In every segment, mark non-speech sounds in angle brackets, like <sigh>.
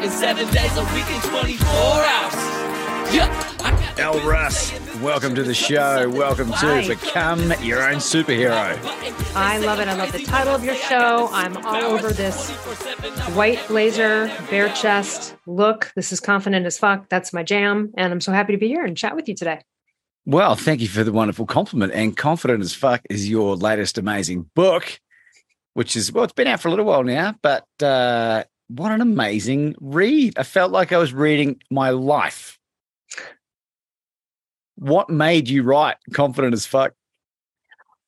Working seven days a week in 24 hours. Yup. I Elle Russ, welcome to the show. Welcome to Become Your Own Superhero. I love it. I love the title of your show. I'm all over this white blazer, bare chest look. This is confident as fuck. That's my jam. And I'm so happy to be here and chat with you today. Well, thank you for the wonderful compliment. And Confident as Fuck is your latest amazing book, which is, well, it's been out for a little while now, but uh, what an amazing read. I felt like I was reading my life. What made you write Confident as Fuck?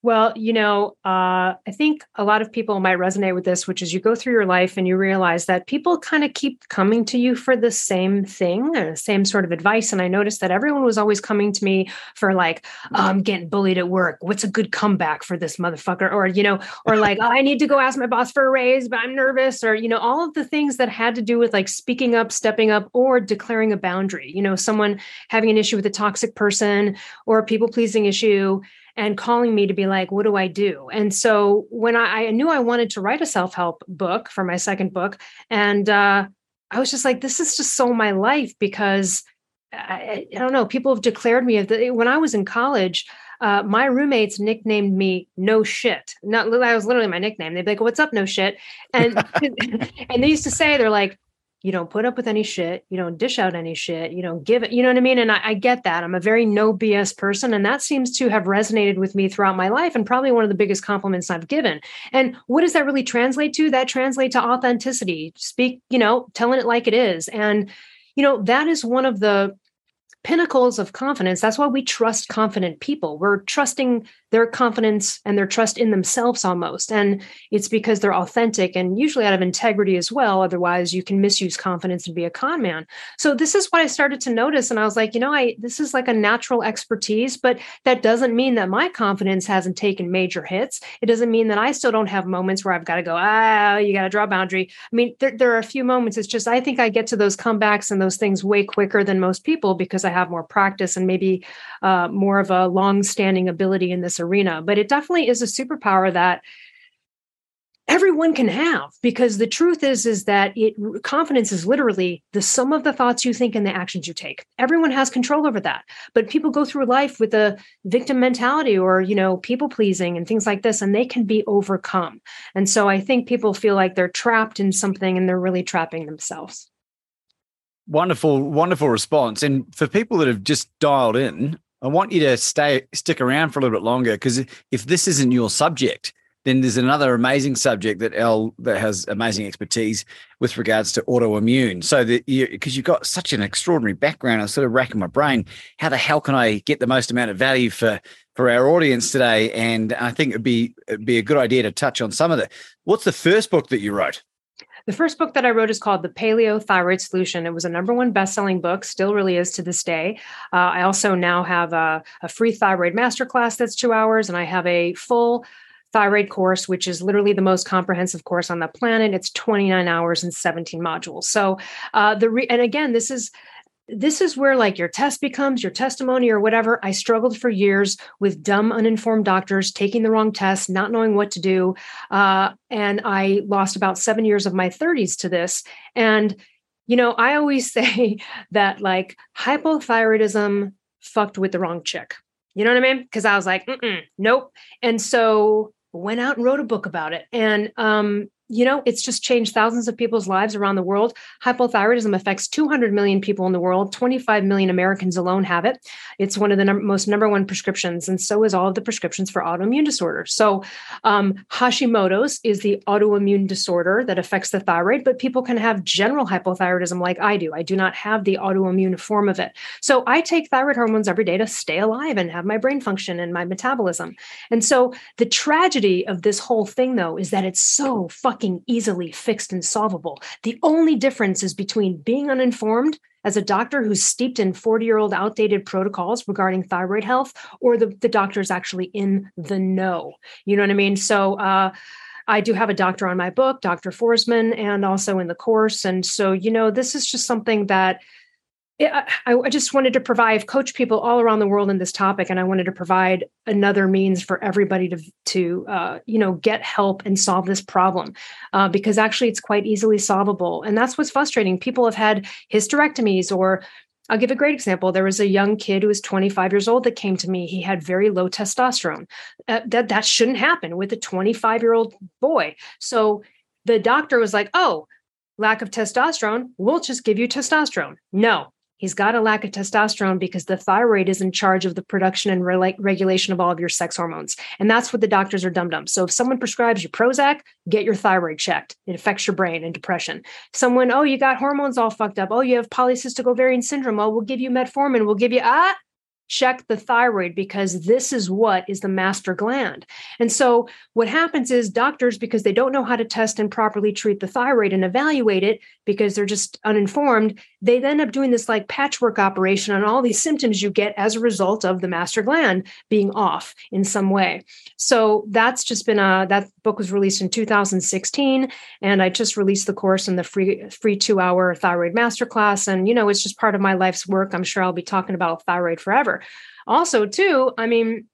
Well, you know, uh, I think a lot of people might resonate with this, which is you go through your life and you realize that people kind of keep coming to you for the same thing or the same sort of advice. And I noticed that everyone was always coming to me for like, oh, I'm getting bullied at work. What's a good comeback for this motherfucker? Or, you know, or like, oh, I need to go ask my boss for a raise, but I'm nervous. Or, you know, all of the things that had to do with like speaking up, stepping up, or declaring a boundary. You know, someone having an issue with a toxic person or a people pleasing issue and calling me to be like, what do I do? And so when I, I knew I wanted to write a self help book for my second book, and uh, I was just like, this is just so my life because I, I don't know. People have declared me when I was in college. Uh, my roommates nicknamed me No Shit. Not that was literally my nickname. They'd be like, "What's up, No Shit?" And <laughs> and they used to say they're like, you don't put up with any shit you don't dish out any shit you don't give it you know what i mean? And I, I get that. I'm a very no bs person and that seems to have resonated with me throughout my life and probably one of the biggest compliments i've given. And what does that really translate to? That translate to authenticity. Speak you know telling it like it is. And you know that is one of the pinnacles of confidence. That's why we trust confident people. We're trusting their confidence and their trust in themselves almost. And it's because they're authentic and usually out of integrity as well. Otherwise you can misuse confidence and be a con man. So this is what i started to notice and i was like you know i this is like a natural expertise but that doesn't mean that my confidence hasn't taken major hits. It doesn't mean that i still don't have moments where i've got to go ah you got to draw a boundary. I mean there, there are a few moments. It's just i think i get to those comebacks and those things way quicker than most people because i have more practice and maybe uh, more of a long-standing ability in this arena. But it definitely is a superpower that everyone can have because the truth is is that it confidence is literally the sum of the thoughts you think and the actions you take. Everyone has control over that. But people go through life with a victim mentality or you know people pleasing and things like this and they can be overcome. And so i think people feel like they're trapped in something and they're really trapping themselves Wonderful, wonderful response. And for people that have just dialed in, I want you to stay stick around for a little bit longer because if this isn't your subject, then there's another amazing subject that Elle that has amazing expertise with regards to autoimmune. So that you because you've got such an extraordinary background, I am sort of racking my brain. How the hell can I get the most amount of value for for our audience today? And I think it'd be it'd be a good idea to touch on some of it. What's the first book that you wrote? The first book that I wrote is called The Paleo Thyroid Solution. It was a number one best-selling book, still really is to this day. Uh, I also now have a, a free thyroid masterclass that's two hours, and I have a full thyroid course, which is literally the most comprehensive course on the planet. It's 29 hours and 17 modules. So uh, the re- and again, this is this is where like your test becomes your testimony or whatever. I struggled for years with dumb, uninformed doctors taking the wrong test, not knowing what to do. Uh, and I lost about seven years of my 30s to this. And, you know, I always <laughs> say that like hypothyroidism fucked with the wrong chick. You know what I mean? Because I was like, nope. And so went out and wrote a book about it. And um, you know, it's just changed thousands of people's lives around the world. Hypothyroidism affects 200 million people in the world. 25 million Americans alone have it. It's one of the num- most number one prescriptions, and so is all of the prescriptions for autoimmune disorders. So, um, Hashimoto's is the autoimmune disorder that affects the thyroid, but people can have general hypothyroidism like I do. I do not have the autoimmune form of it. So, I take thyroid hormones every day to stay alive and have my brain function and my metabolism. And so, the tragedy of this whole thing, though, is that it's so fucking fucking easily fixed and solvable. The only difference is between being uninformed as a doctor who's steeped in 40 year old outdated protocols regarding thyroid health, or the, the doctor's actually in the know. You know what I mean? So, uh, I do have a doctor on my book, Dr. Forsman, and also in the course. And so, you know, this is just something that I, I, just wanted to provide coach people all around the world in this topic and i wanted to provide another means for everybody to to uh, you know get help and solve this problem uh, because actually it's quite easily solvable and that's what's frustrating people have had hysterectomies or I'll give a great example. There was a young kid who was 25 years old that came to me. He had very low testosterone. Uh, that that shouldn't happen with a 25 year old boy. So the doctor was like, "Oh, lack of testosterone. We'll just give you testosterone." No, He's got a lack of testosterone because the thyroid is in charge of the production and re- regulation of all of your sex hormones. And that's what the doctors are dum dum. So if someone prescribes you Prozac, get your thyroid checked. It affects your brain and depression. Someone, oh, you got hormones all fucked up. Oh, you have polycystic ovarian syndrome. Oh, we'll give you metformin. We'll give you, ah, check the thyroid because this is what is the master gland. And so what happens is doctors, because they don't know how to test and properly treat the thyroid and evaluate it because they're just uninformed, they end up doing this like patchwork operation on all these symptoms you get as a result of the master gland being off in some way. So that's just been a that book was released in 2016 and I just released the course in the free free 2-hour thyroid masterclass and you know it's just part of my life's work. I'm sure I'll be talking about thyroid forever. Also, too, I mean,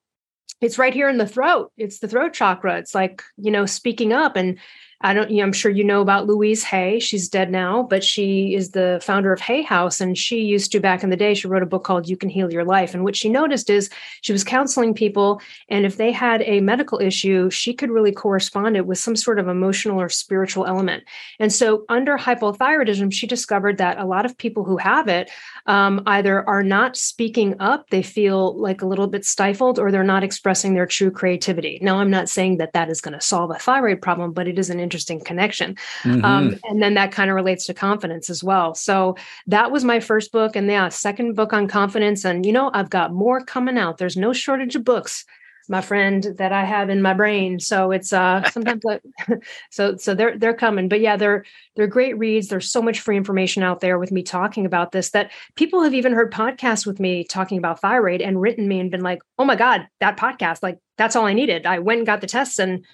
it's right here in the throat. It's the throat chakra. It's like, you know, speaking up and I don't, know, I'm sure you know about Louise Hay. She's dead now, but she is the founder of Hay House. And she used to, back in the day, she wrote a book called You Can Heal Your Life. And what she noticed is she was counseling people. And if they had a medical issue, she could really correspond it with some sort of emotional or spiritual element. And so, under hypothyroidism, she discovered that a lot of people who have it um, either are not speaking up, they feel like a little bit stifled, or they're not expressing their true creativity. Now, I'm not saying that that is going to solve a thyroid problem, but it is an interesting connection. Mm-hmm. Um, and then that kind of relates to confidence as well. So that was my first book. And yeah, second book on confidence. And, you know, I've got more coming out. There's no shortage of books my friend that I have in my brain. So it's uh <laughs> sometimes like, <laughs> so so they're they're coming. But yeah, they're they're great reads. There's so much free information out there with me talking about this that people have even heard podcasts with me talking about thyroid and written me and been like, oh my God, that podcast, like that's all I needed. I went and got the tests and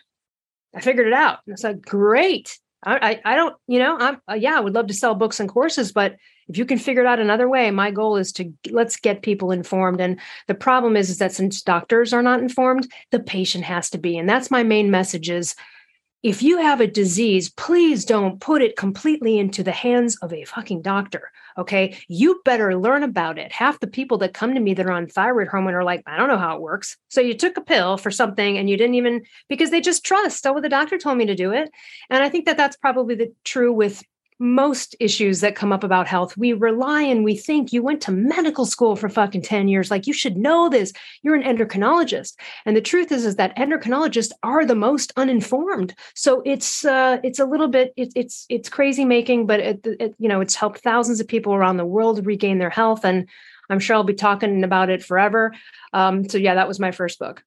I figured it out. And it's like, great. I, I, I don't, you know, I'm, uh, yeah, I would love to sell books and courses, but if you can figure it out another way, my goal is to let's get people informed. And the problem is, is that since doctors are not informed, the patient has to be. And that's my main message is if you have a disease, please don't put it completely into the hands of a fucking doctor. Okay. You better learn about it. Half the people that come to me that are on thyroid hormone are like, I don't know how it works. So you took a pill for something and you didn't even, because they just trust, oh, well, the doctor told me to do it. And I think that that's probably the true with most issues that come up about health, we rely and we think you went to medical school for fucking 10 years. Like you should know this. You're an endocrinologist. And the truth is, is that endocrinologists are the most uninformed. So it's, uh, it's a little bit, it, it's, it's crazy making, but it, it, you know, it's helped thousands of people around the world regain their health. And I'm sure I'll be talking about it forever. Um, so yeah, that was my first book.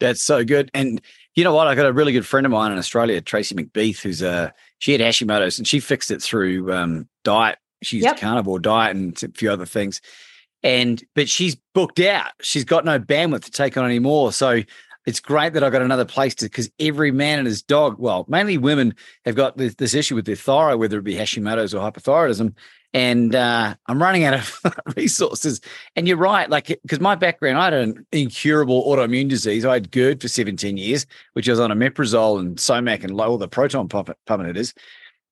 That's so good. And you know what? I got a really good friend of mine in Australia, Tracy McBeath, who's a she had Hashimoto's and she fixed it through um, diet. She used yep. carnivore diet and a few other things. And but she's booked out. She's got no bandwidth to take on anymore. So it's great that I got another place to because every man and his dog, well, mainly women have got this, this issue with their thyroid, whether it be Hashimoto's or hypothyroidism and uh, I'm running out of <laughs> resources. And you're right, like because my background, I had an incurable autoimmune disease. I had GERD for 17 years, which was on a omeprazole and Somac and all the proton pump, pump inhibitors.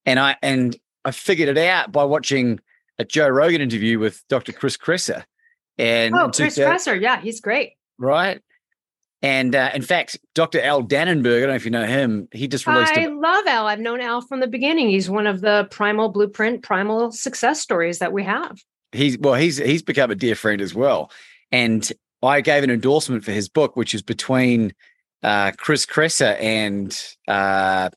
And I and I figured it out by watching a Joe Rogan interview with Dr. Chris Kresser. And Oh, Chris Kresser. Yeah, he's great. right? And uh, in fact, Dr. Al Danenberg, I don't know if you know him, he just released I a love Al. I've known Al from the beginning. He's one of the primal blueprint, primal success stories that we have. he's well, he's he's become a dear friend as well. And I gave an endorsement for his book, which is between uh, Chris Kresser and uh,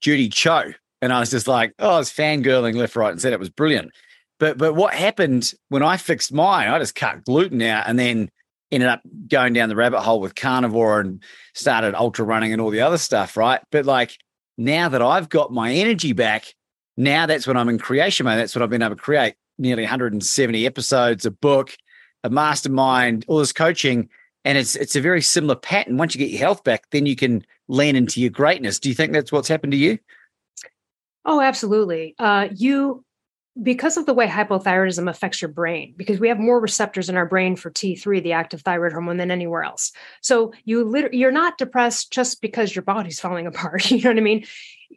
Judy Cho. And I was just like, oh, I was fangirling left, right, and said it was brilliant. But but what happened when I fixed mine, I just cut gluten out and then ended up going down the rabbit hole with carnivore and started ultra running and all the other stuff, right? But like now that I've got my energy back, now that's when I'm in creation mode. That's what I've been able to create nearly 170 episodes, a book, a mastermind, all this coaching. And it's it's a very similar pattern. Once you get your health back, then you can lean into your greatness. Do you think that's what's happened to you? Oh, absolutely. Uh, you, because of the way hypothyroidism affects your brain, because we have more receptors in our brain for T3, the active thyroid hormone, than anywhere else. So you literally, you're not depressed just because your body's <laughs> falling apart. You know what I mean?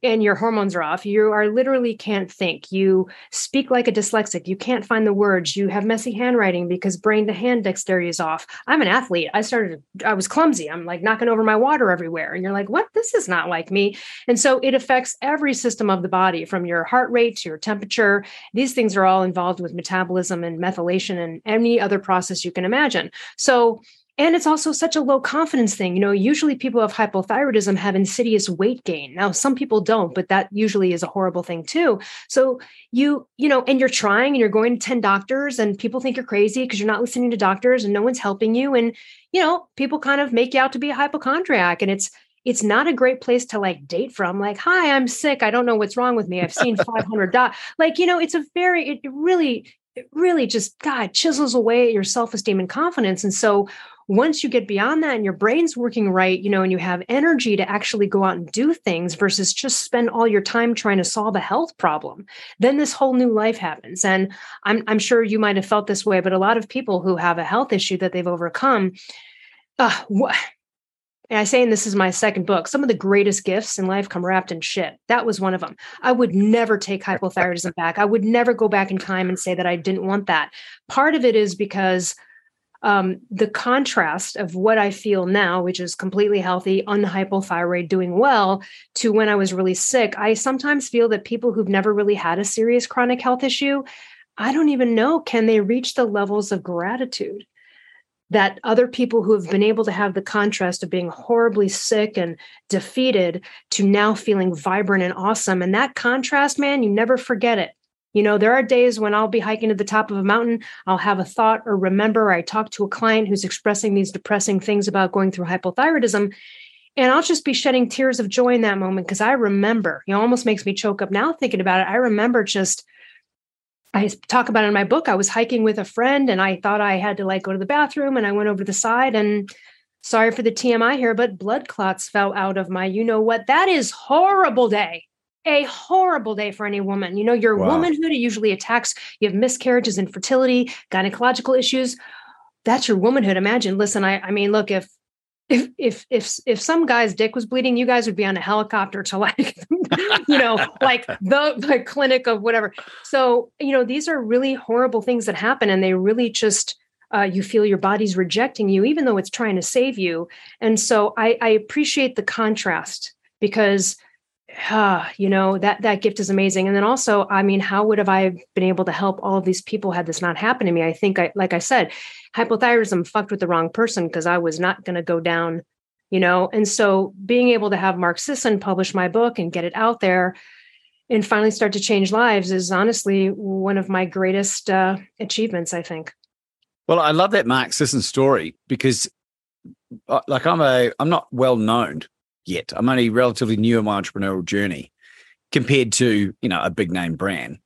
And your hormones are off. You are literally can't think. You speak like a dyslexic. You can't find the words. You have messy handwriting because brain to hand dexterity is off. I'm an athlete. I started, I was clumsy. I'm like knocking over my water everywhere. And you're like, what? This is not like me. And so it affects every system of the body from your heart rate to your temperature. These things are all involved with metabolism and methylation and any other process you can imagine. So, and it's also such a low confidence thing. You know, usually people who have hypothyroidism have insidious weight gain. Now, some people don't, but that usually is a horrible thing too. So you, you know, and you're trying and you're going to 10 doctors and people think you're crazy because you're not listening to doctors and no one's helping you. And, you know, people kind of make you out to be a hypochondriac. And it's it's not a great place to like date from like hi i'm sick i don't know what's wrong with me i've seen <laughs> 500 dots like you know it's a very it, really it really just god chisels away at your self-esteem and confidence and so once you get beyond that and your brain's working right you know and you have energy to actually go out and do things versus just spend all your time trying to solve a health problem then this whole new life happens and i'm, I'm sure you might have felt this way but a lot of people who have a health issue that they've overcome uh, what? and I say, and this is my second book, some of the greatest gifts in life come wrapped in shit. That was one of them. I would never take hypothyroidism back. I would never go back in time and say that I didn't want that. Part of it is because um, the contrast of what I feel now, which is completely healthy, unhypothyroid, doing well, to when I was really sick. I sometimes feel that people who've never really had a serious chronic health issue, I don't even know, can they reach the levels of gratitude? that other people who have been able to have the contrast of being horribly sick and defeated to now feeling vibrant and awesome. And that contrast, man, you never forget it. You know, there are days when I'll be hiking to the top of a mountain, I'll have a thought or remember, or I talk to a client who's expressing these depressing things about going through hypothyroidism. And I'll just be shedding tears of joy in that moment because I remember, you know, almost makes me choke up now thinking about it. I remember just I talk about it in my book. I was hiking with a friend and I thought I had to like go to the bathroom and I went over to the side and sorry for the TMI here, but blood clots fell out of my, you know what? That is horrible day. A horrible day for any woman. You know, your Wow. womanhood it usually attacks, you have miscarriages, infertility, gynecological issues. That's your womanhood. Imagine, listen, I I mean, look, if if if if if some guy's dick was bleeding, you guys would be on a helicopter to like, <laughs> you know, like the, the clinic of whatever. So you know, these are really horrible things that happen, and they really just uh, you feel your body's rejecting you, even though it's trying to save you. And so I, I appreciate the contrast because. Uh, you know that that gift is amazing and then also i mean how would have i been able to help all of these people had this not happened to me i think i like i said hypothyroidism fucked with the wrong person because I was not going to go down, you know. And so being able to have Mark Sisson publish my book and get it out there and finally start to change lives is honestly one of my greatest uh, achievements, I think. Well, I love that Mark Sisson story because, uh, like, I'm a I'm not well known yet. I'm only relatively new in my entrepreneurial journey compared to you know a big name brand.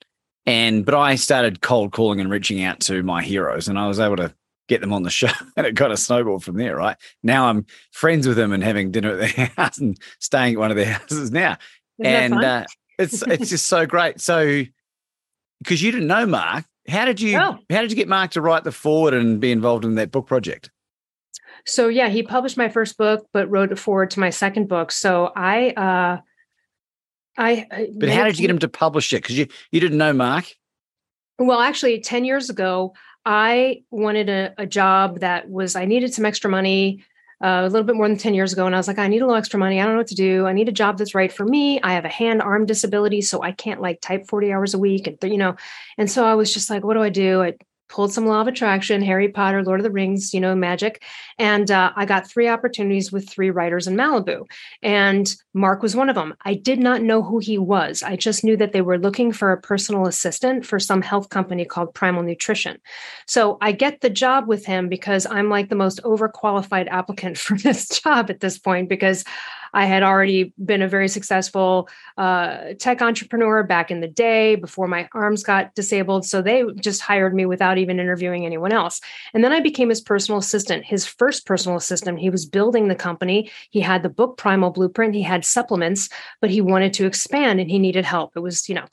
And but I started cold calling and reaching out to my heroes, and I was able to get them on the <laughs> show, and it kind of snowballed from there. Right now, I'm friends with them and having dinner at their <laughs> house and staying at one of their <laughs> houses now, Isn't and uh, it's it's just so great. So because you didn't know Mark, how did you No. how did you get Mark to write the forward and be involved in that book project? So yeah, he published my first book, but wrote it forward to my second book. So I, uh, I. I- But how did you get him to publish it? Because you you didn't know Mark. Well, actually, 10 years ago, I wanted a, a job that was, I needed some extra money. Uh, a little bit more than 10 years ago. And I was like, I need a little extra money. I don't know what to do. I need a job that's right for me. I have a hand arm disability, so I can't like type 40 hours a week. And, you know, and so I was just like, what do I do? I pulled some law of attraction, Harry Potter, Lord of the Rings, you know, magic. And uh, I got three opportunities with three writers in Malibu. And Mark was one of them. I did not know who he was. I just knew that they were looking for a personal assistant for some health company called Primal Nutrition. So I get the job with him because I'm like the most overqualified applicant <laughs> for this job at this point because I had already been a very successful uh, tech entrepreneur back in the day before my arms got disabled. So they just hired me without even interviewing anyone else. And then I became his personal assistant, his first personal assistant. He was building the company. He had the book Primal Blueprint, he had supplements, but he wanted to expand and he needed help. It was, you know,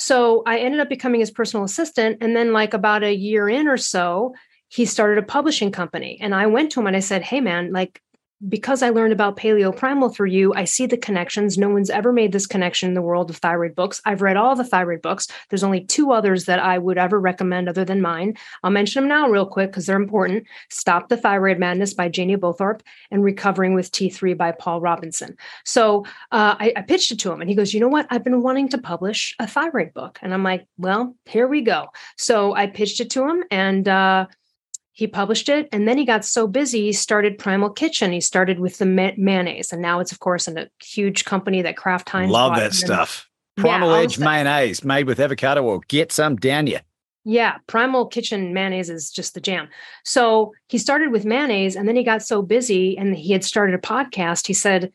so I ended up becoming his personal assistant. And then, like, about a year in or so, he started a publishing company. And I went to him and I said, Hey, man, like, because I learned about paleo primal through you, I see the connections. No one's ever made this connection in the world of thyroid books. I've read all the thyroid books. There's only two others that I would ever recommend other than mine. I'll mention them now real quick because they're important. Stop the Thyroid Madness by Janie Bowthorpe and Recovering with T3 by Paul Robinson. So uh, I, I pitched it to him and he goes, You know what? I've been wanting to publish a thyroid book. And I'm like, Well, here we go. So I pitched it to him and uh, he published it and then he got so busy he started primal kitchen. He started with the ma- mayonnaise and now it's of course in a huge company that kraft heinz love that stuff. Yeah, primal all edge mayonnaise made with avocado oil. Get some down you yeah primal kitchen mayonnaise is just the jam. So he started with mayonnaise and then he got so busy and he had started a podcast. He said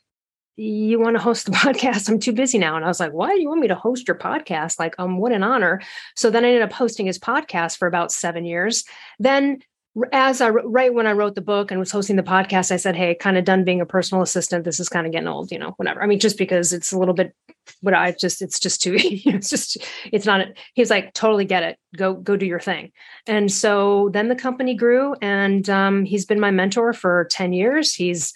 you want to host the <laughs> podcast? I'm too busy now. And i was like why do you want me to host your podcast? Like um what an honor. So then i ended up hosting his podcast for about seven years. Then as I right when I wrote the book and was hosting the podcast, I said, "Hey, kind of done being a personal assistant. This is kind of getting old, you know, whatever." I mean, just because it's a little bit, but I just it's just too, <laughs> it's just it's not. He was like, "Totally get it. Go go do your thing." And so then the company grew, and um, he's been my mentor for ten years. He's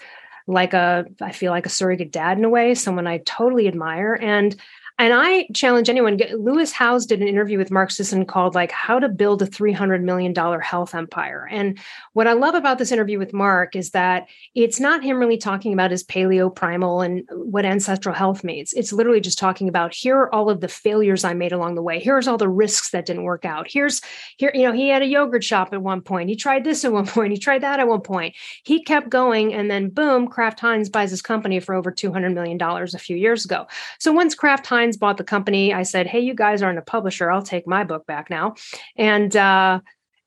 like a I feel like a surrogate dad in a way, someone I totally admire, and and I challenge anyone. Get, Lewis Howes did an interview with Mark Sisson called like "How to Build a Three Hundred Million Dollar Health Empire." And what I love about this interview with Mark is that it's not him really talking about his paleo primal and what ancestral health means. It's literally just talking about here are all of the failures I made along the way. Here's all the risks that didn't work out. Here's here you know he had a yogurt shop at one point. He tried this at one <laughs> point. He tried that at one point. He kept going, and then boom, Kraft Heinz buys his company for over two hundred million dollars a few years ago. So once Kraft Heinz bought the company, I said, "Hey, you guys aren't a publisher. I'll take my book back now." And uh,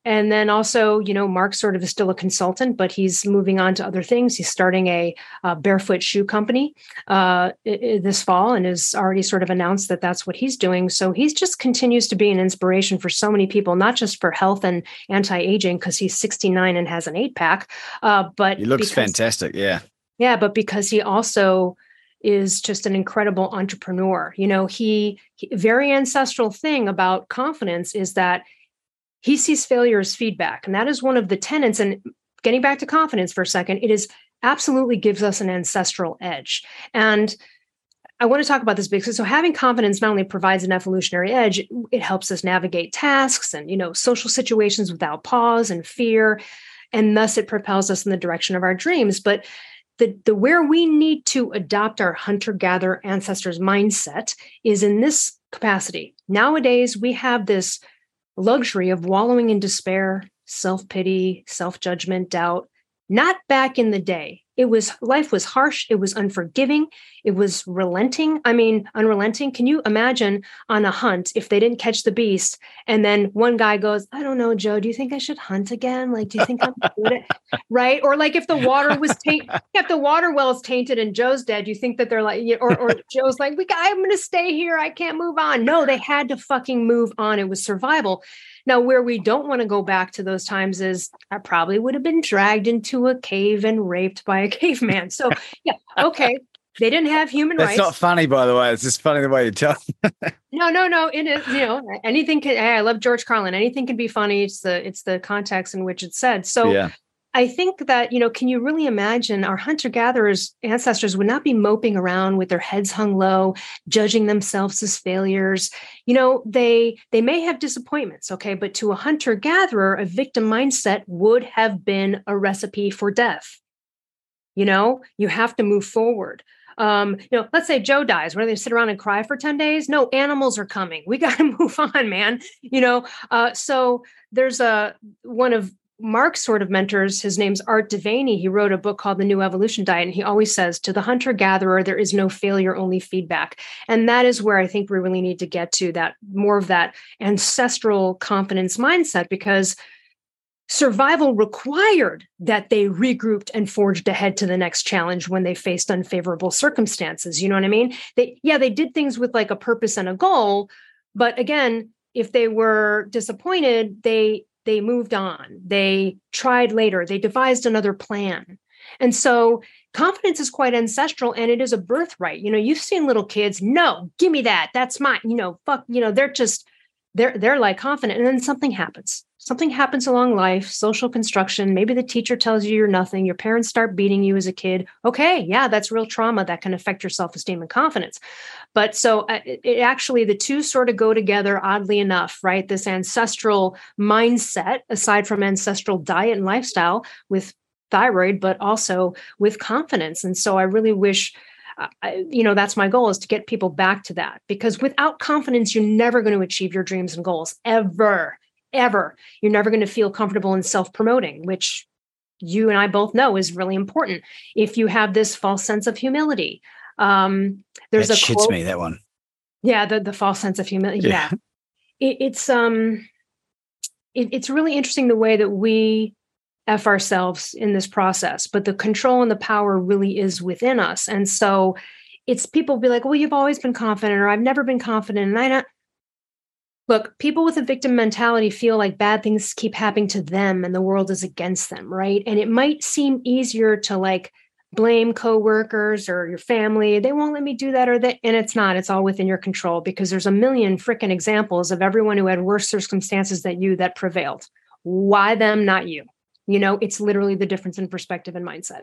and then also, you know, Mark sort of is still a consultant, but he's moving on to other things. He's starting a, uh barefoot shoe company uh, this fall, and has already sort of announced that that's what he's doing. So he's just continues to be an inspiration for so many people, not just for health and anti-aging, because he's 69 and has an eight pack, uh, but he looks because- fantastic yeah yeah, but because he also is just an incredible entrepreneur. You know, he, he very ancestral thing about confidence is that he sees failure as feedback, and that is one of the tenets. And getting back to confidence for a second, it is absolutely gives us an ancestral edge. And I want to talk about this because so having confidence not only provides an evolutionary edge, it helps us navigate tasks and you know social situations without pause and fear, and thus it propels us in the direction of our dreams. But the, the where we need to adopt our hunter-gatherer ancestors mindset is in this capacity. Nowadays, we have this luxury of wallowing in despair, self-pity, self-judgment, doubt. Not back in the day. It was life was harsh, it was unforgiving, it was relenting. I mean, unrelenting. Can you imagine on a hunt if they didn't catch the beast and then one guy goes, I don't know, Joe, do you think I should hunt again? Like, do you think I'm good at <laughs> right? Or like if the water was tainted, <laughs> if the water well is tainted and Joe's dead, you think that they're like, or, or Joe's like, we I'm going to stay here. I can't move on. No, they had to fucking move on. It was survival. Now, where we don't want to go back to those times is I probably would have been dragged into a cave and raped by a <laughs> caveman. So, yeah, okay. They didn't have human that's rights. not funny by the way it's just funny the way you tell <laughs> No, no, no. It is, you know, anything can hey, I love George Carlin. Anything can be funny. It's the it's the context in which it's said. So yeah I think that, you know, can you really imagine our hunter gatherers ancestors would not be moping around with their heads hung low, judging themselves as failures. You know, they they may have disappointments, okay, but to a hunter gatherer, a victim mindset would have been a recipe for death. You know, you have to move forward. Um, you know, let's say Joe dies. Where they sit around and cry for 10 days? No, animals are coming. We <laughs> got to move on, man. You know, uh, so there's a one of Mark's sort of mentors, his name's Art De Vany. He wrote a book called The New Evolution Diet. And he always says, to the hunter gatherer, there is no failure, only feedback. And that is where I think we really need to get to that more of that ancestral confidence mindset because survival required that they regrouped and forged ahead to the next challenge when they faced unfavorable circumstances you know what i mean they yeah they did things with like a purpose and a goal but again if they were disappointed they they moved on. They tried later. They devised another plan. And so confidence is quite ancestral and it is a birthright. You know you've seen little kids no give me that. That's mine. You know fuck you know they're just they're they're like confident and then something happens. Something happens along life social construction maybe the teacher tells you you're nothing your parents start beating you as a kid. Okay yeah that's real trauma that can affect your self-esteem and confidence. But so uh, it, it actually the two sort of go together oddly enough right? This ancestral mindset aside from ancestral diet and lifestyle with thyroid but also with confidence. And so i really wish I, you know that's my goal is to get people back to that because without confidence you're never going to achieve your dreams and goals ever ever. You're never going to feel comfortable in self promoting, which you and I both know is really important. If you have this false sense of humility, um, there's that a shits quote, me that one. Yeah, the the false sense of humility. Yeah, yeah. It, it's um, it, it's really interesting the way that we f ourselves in this process, but the control and the power really is within us, and so it's people be like, well, you've always been confident, or I've never been confident, and I don't look, people with a victim mentality feel like bad things keep happening to them and the world is against them, right? And it might seem easier to like blame coworkers or your family. They won't let me do that or that. And it's not, it's all within your control because there's a million freaking examples of everyone who had worse circumstances than you that prevailed. Why them, not you? You know, it's literally the difference in perspective and mindset.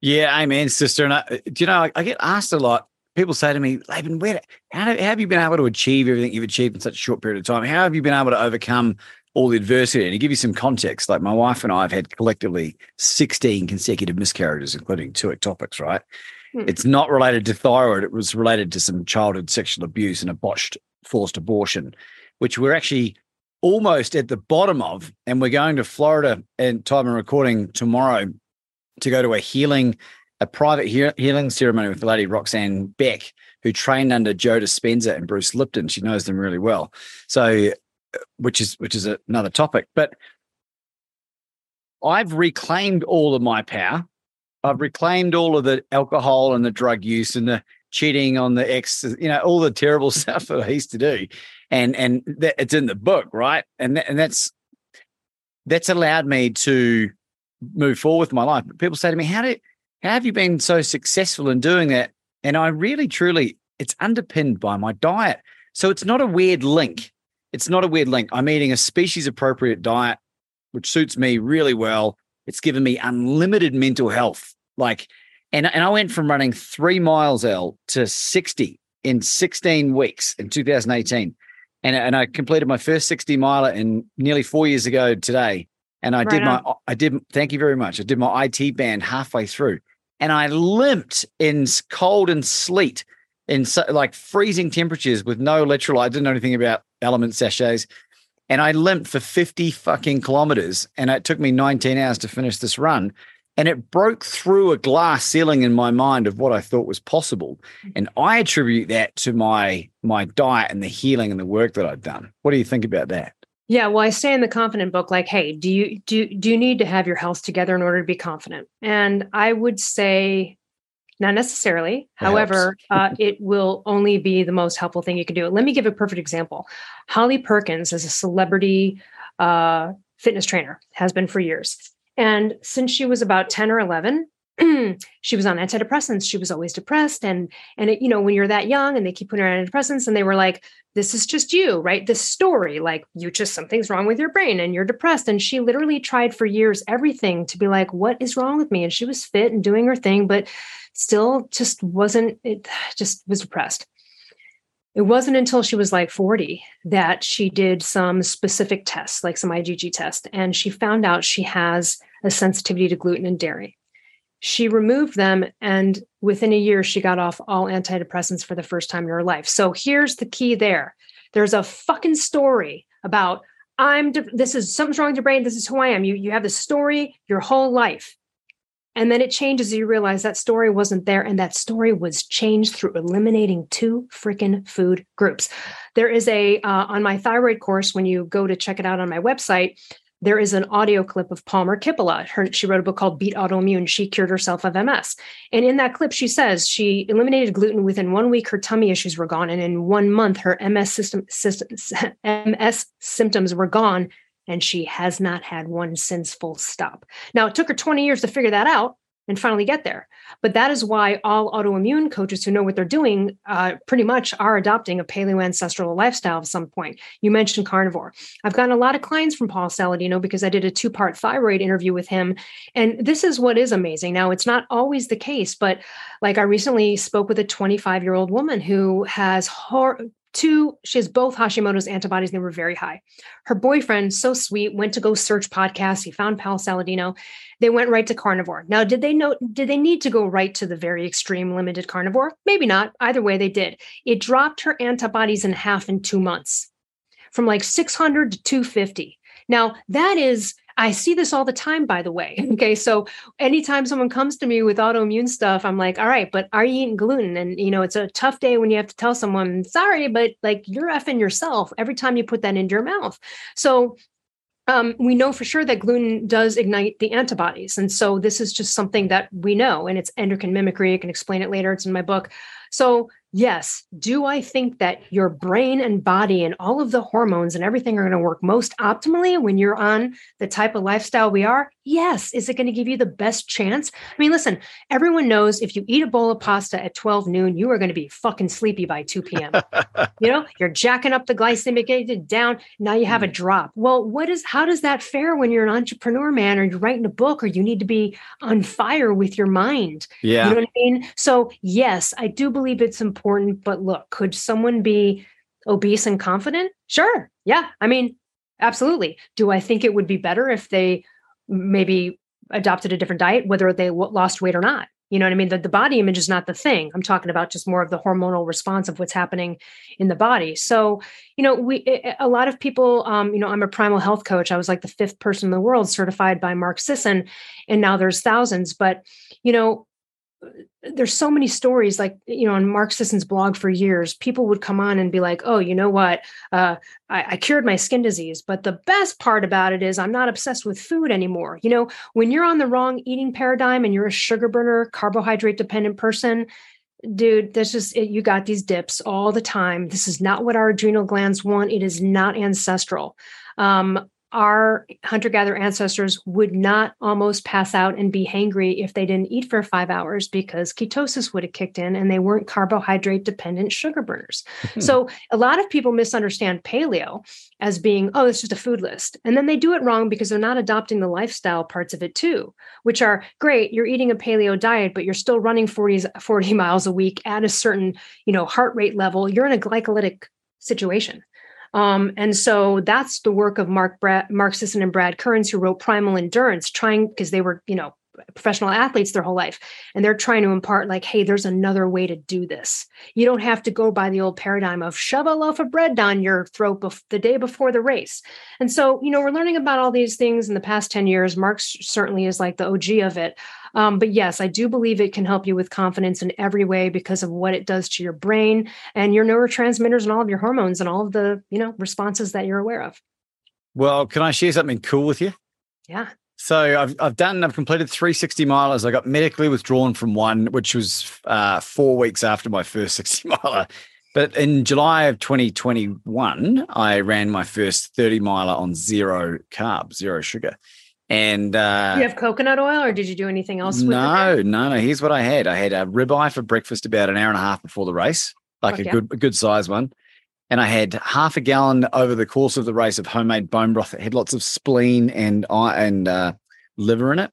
Yeah, amen, sister. And I, do you know, I, I get asked a lot people say to me, Laban, where, how, how, have you been able to achieve everything you've achieved in such a short period of time? How have you been able to overcome all the adversity? And to give you some context, like my wife and I have had collectively 16 consecutive miscarriages, including two ectopics, right? Hmm. It's not related to thyroid. It was related to some childhood sexual abuse and a botched forced abortion, which we're actually almost at the bottom of. And we're going to Florida and time of recording tomorrow to go to a healing a private healing ceremony with the lady Roxanne Beck, who trained under Joe Dispenza and Bruce Lipton. She knows them really well. So, uh, which is which is another topic. But I've reclaimed all of my power. I've reclaimed all of the alcohol and the drug use and the cheating on the ex, you know, all the terrible <laughs> stuff that I used to do, and and that, it's in the book, right? And and that's that's allowed me to move forward with my life. But people say to me, "How did how have you been so successful in doing that? And I really, truly, it's underpinned by my diet. So it's not a weird link. It's not a weird link. I'm eating a species appropriate diet, which suits me really well. It's given me unlimited mental health. Like, and, and I went from running three miles L to 60 in 16 weeks in 2018. And, and I completed my first 60 miler in nearly four years ago today. And I right did on. my, I did, thank you very much. I did my IT band halfway through and I limped in cold and sleet in so, like freezing temperatures with no electrolyte. I didn't know anything about LMNT sachets. And I limped for 50 fucking kilometers. And it took me 19 hours to finish this run. And it broke through a glass ceiling in my mind of what I thought was possible. And I attribute that to my my diet and the healing and the work that I've done. What do you think about that? Yeah, well, I say in the confident book, like, hey, do you do do you need to have your health together in order to be confident? And I would say, not necessarily. That However, uh, it will only be the most helpful thing you can do. Let me give a perfect example. Holly Perkins is a celebrity uh, fitness trainer, has been for years, and since she was about ten or eleven, <clears throat> she was on antidepressants. She was always depressed. And, and it, you know, when you're that young and they keep putting her on antidepressants and they were like, this is just you, right? This story, like you just, something's wrong with your brain and you're depressed. And she literally tried for years everything to be like, what is wrong with me? And she was fit and doing her thing, but still just wasn't, it <sighs> just was depressed. It wasn't until she was like 40 that she did some specific tests, like some IgG test, and she found out she has a sensitivity to gluten and dairy. She removed them, and within a year, she got off all antidepressants for the first time in her life. So here's the key there there's a fucking story about I'm de- this is something's wrong with your brain. This is who I am. You you have the story your whole life. And then it changes. You realize that story wasn't there. And that story was changed through eliminating two freaking food groups. There is a, uh, on my thyroid course, when you go to check it out on my website, there is an audio clip of Palmer Kippola. Her, she wrote a book called Beat Autoimmune. She cured herself of MS. And in that clip, she says she eliminated gluten within one week, her tummy issues were gone. And in one month, her MS, system, system, <laughs> MS symptoms were gone and she has not had one since full stop. Now, it took her 20 years to figure that out and finally get there. But that is why all autoimmune coaches who know what they're doing uh, pretty much are adopting a paleo ancestral lifestyle at some point. You mentioned carnivore. I've gotten a lot of clients from Paul Saladino because I did a two part thyroid interview with him. And this is what is amazing. Now, it's not always the case, but like I recently spoke with a 25 year old woman who has hor- Two, she has both Hashimoto's antibodies. They were very high. Her boyfriend, so sweet, went to go search podcasts. He found Paul Saladino. They went right to carnivore. Now, did they know? Did they need to go right to the very extreme limited carnivore? Maybe not. Either way, they did. It dropped her antibodies in half in two months, from like 600 to 250. Now, that is I see this all the time, by the way. <laughs> Okay. So anytime someone comes to me with autoimmune stuff, I'm like, all right, but are you eating gluten? And, you know, it's a tough day when you have to tell someone, sorry, but like you're effing yourself every time you put that into your mouth. So um, we know for sure that gluten does ignite the antibodies. And so this is just something that we know, and it's endocrine mimicry. I can explain it later. It's in my book. So yes, do I think that your brain and body and all of the hormones and everything are going to work most optimally when you're on the type of lifestyle we are? Yes. Is it going to give you the best chance? I mean, listen, everyone knows if you eat a bowl of pasta at 12 noon, you are going to be fucking sleepy by 2 p.m. <laughs> you know, you're jacking up the glycemic index down. Now you have a mm. drop. Well, what is, how does that fare when you're an entrepreneur, man, or you're writing a book, or you need to be on fire with your mind? Yeah. You know what I mean? So, yes, I do believe it's important important. But look, could someone be obese and confident? Sure. Yeah. I mean, absolutely. Do I think it would be better if they maybe adopted a different diet, whether they lost weight or not? You know what I mean? The, the body image is not the thing. I'm talking about just more of the hormonal response of what's happening in the body. So, you know, we a lot of people, um, you know, I'm a primal health coach. I was like the fifth person in the world certified by Mark Sisson, and now there's thousands. But you know, there's so many stories like you know on mark sisson's blog for years people would come on and be like oh you know what? Uh, I, I, cured my skin disease. But the best part about it is i'm not obsessed with food anymore. You know when you're on the wrong eating paradigm and you're a sugar burner carbohydrate dependent person dude this is it, you got these dips all the time. This is not what our adrenal glands want. It is not ancestral. Um, our hunter gatherer ancestors would not almost pass out and be hangry if they didn't eat for five hours because ketosis would have kicked in and they weren't carbohydrate dependent sugar burners. Hmm. <laughs> So a lot of people misunderstand paleo as being, oh, it's just a food list. And then they do it wrong because they're not adopting the lifestyle parts of it too, which are great. You're eating a paleo diet, but you're still running 40, 40 miles a week at a certain, you know, heart rate level. You're in a glycolytic situation. Um, and so that's the work of Mark Brad, Mark Sisson and Brad Kearns, who wrote Primal Endurance, trying because they were, you know, professional athletes their whole life. And they're trying to impart like hey there's another way to do this. You don't have to go by the old paradigm of shove a loaf of bread down your throat bef- the day before the race. And so you know we're learning about all these things in the past 10 years. Mark certainly is like the og of it um, but yes i do believe it can help you with confidence in every way because of what it does to your brain and your neurotransmitters and all of your hormones and all of the you know responses that you're aware of well can i share something cool with you yeah so I've I've done I've completed 360 milers. I got medically withdrawn from one, which was uh, four weeks after my first <laughs> 60 miler. But in July of 2021, I ran my first 30 miler on zero carbs, zero sugar. And uh, you have coconut oil, or did you do anything else? with it? Do you have coconut oil, or did you do anything else? with it no, no, no. Here's what I had. I had a ribeye for breakfast about an hour and a half before the race, like a good, a good size one. And I had half a gallon over the course of the race of homemade bone broth that had lots of spleen and eye and uh, liver in it.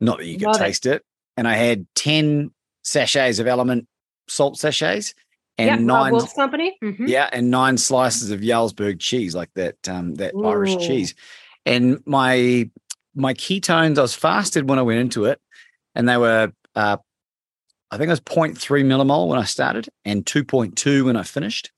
Not that you could Love taste it. And I had ten sachets of LMNT salt sachets and Robb nine Wolf's company. Mhm. yeah, and nine slices of Jarlsberg cheese, like that um, that Irish cheese. And my my ketones, I was fasted when I went into it, and they were uh, I think it was 0.3 millimole when I started, and 2.2 when I finished.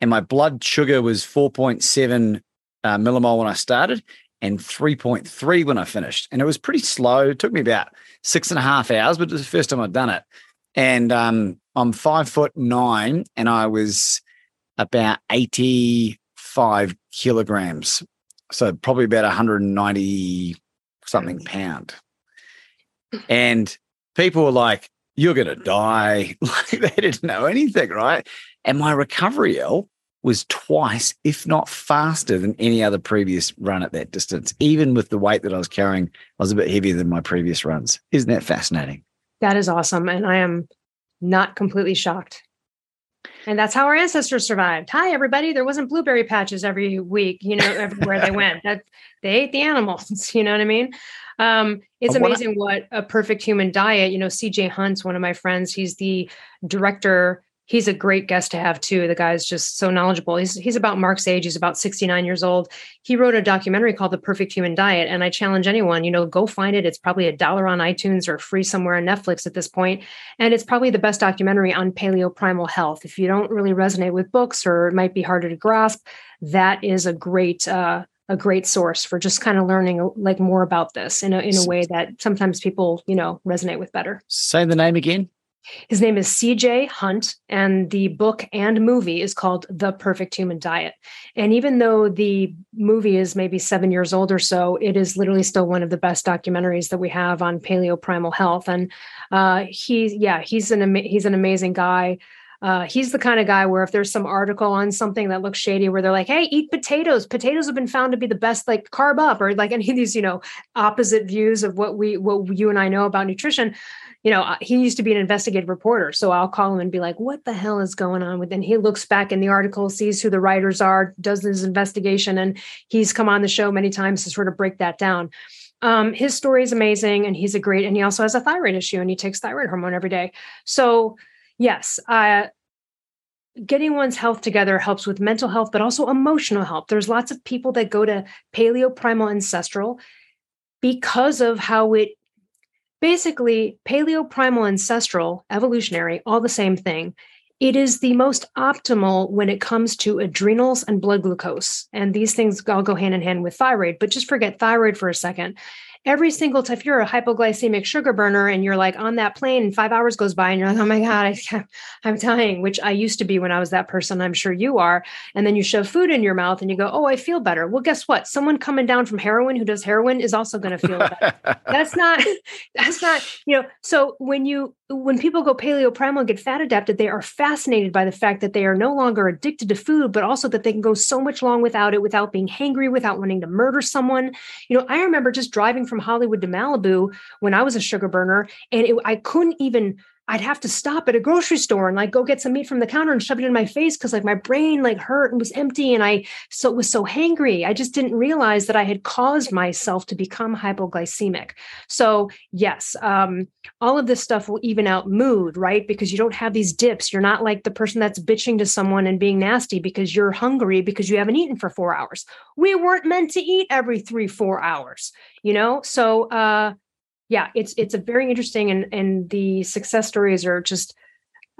And my blood sugar was 4.7 uh, millimole when I started, and 3.3 when I finished. And it was pretty slow. It took me about six and a half hours, but it was the first time I'd done it. And um, I'm five foot nine, and I was about 85 kilograms. So probably about 190 something pound. And people were like, You're going to die. <laughs> Like they didn't know anything, right? And my recovery, Elle, was twice, if not faster than any other previous run at that distance. Even with the weight that I was carrying, I was a bit heavier than my previous runs. Isn't that fascinating? That is awesome, and I am not completely shocked. And that's how our ancestors survived. Hi, everybody. There wasn't blueberry patches every week, you know, everywhere they went. That they ate the animals. <laughs> You know what I mean? Um, it's I- amazing what a perfect human diet. You know, CJ Hunt's one of my friends. He's the director. He's a great guest to have too. The guy's just so knowledgeable. He's he's about Mark's age. He's about 69 years old. He wrote a documentary called The Perfect Human Diet. And I challenge anyone, you know, go find it. It's probably a dollar on iTunes or free somewhere on Netflix at this point. And it's probably the best documentary on paleo primal health. If you don't really resonate with books or it might be harder to grasp, that is a great uh a great source for just kind of learning like more about this in a in a way that sometimes people, you know, resonate with better. Say the name again. His name is CJ Hunt, and the book and movie is called The Perfect Human Diet. And even though the movie is maybe seven years old or so, it is literally still one of the best documentaries that we have on paleo primal health. And uh, he, yeah, he's an he's an amazing guy. Uh, he's the kind of guy where if there's some article on something that looks shady, where they're like, "Hey, eat potatoes. Potatoes have been found to be the best, like carb up," or like <laughs> any of these, you know, opposite views of what we, what you and I know about nutrition you know, uh, he used to be an investigative reporter. So I'll call him and be like, what the hell is going on with? And he looks back in the article, sees who the writers are, does his investigation, and he's come on the show many times to sort of break that down. Um, his story is amazing, and he's a great, and he also has a thyroid issue, and he takes thyroid hormone every day. So, yes, uh, getting one's health together helps with mental health, but also emotional health. There's lots of people that go to paleo primal ancestral because of how it basically paleo primal ancestral evolutionary all the same thing it is the most optimal when it comes to adrenals and blood glucose and these things all go hand in hand with thyroid but just forget thyroid for a second every single time if you're a hypoglycemic sugar burner and you're like on that plane and five hours goes by and you're like oh my god I, I'm dying which i used to be when i was that person i'm sure you are and then you shove food in your mouth and you go oh i feel better. Well guess what? Someone coming down from heroin who does heroin is also going to feel better. <laughs> That's not that's not you know so when you when people go paleo primal and get fat adapted they are fascinated by the fact that they are no longer addicted to food but also that they can go so much long without it without being hangry without wanting to murder someone. You know i remember just driving from hollywood to malibu when i was a sugar burner and it, i couldn't even I'd have to stop at a grocery store and like go get some meat from the counter and shove it in my face because like my brain like hurt and was empty and I so was so hangry. I just didn't realize that I had caused myself to become hypoglycemic. So yes, um, all of this stuff will even out mood, right? Because you don't have these dips. You're not like the person that's bitching to someone and being nasty because you're hungry because you haven't eaten for four hours. We weren't meant to eat every three, four hours, you know? So uh yeah, it's it's a very interesting and and the success stories are just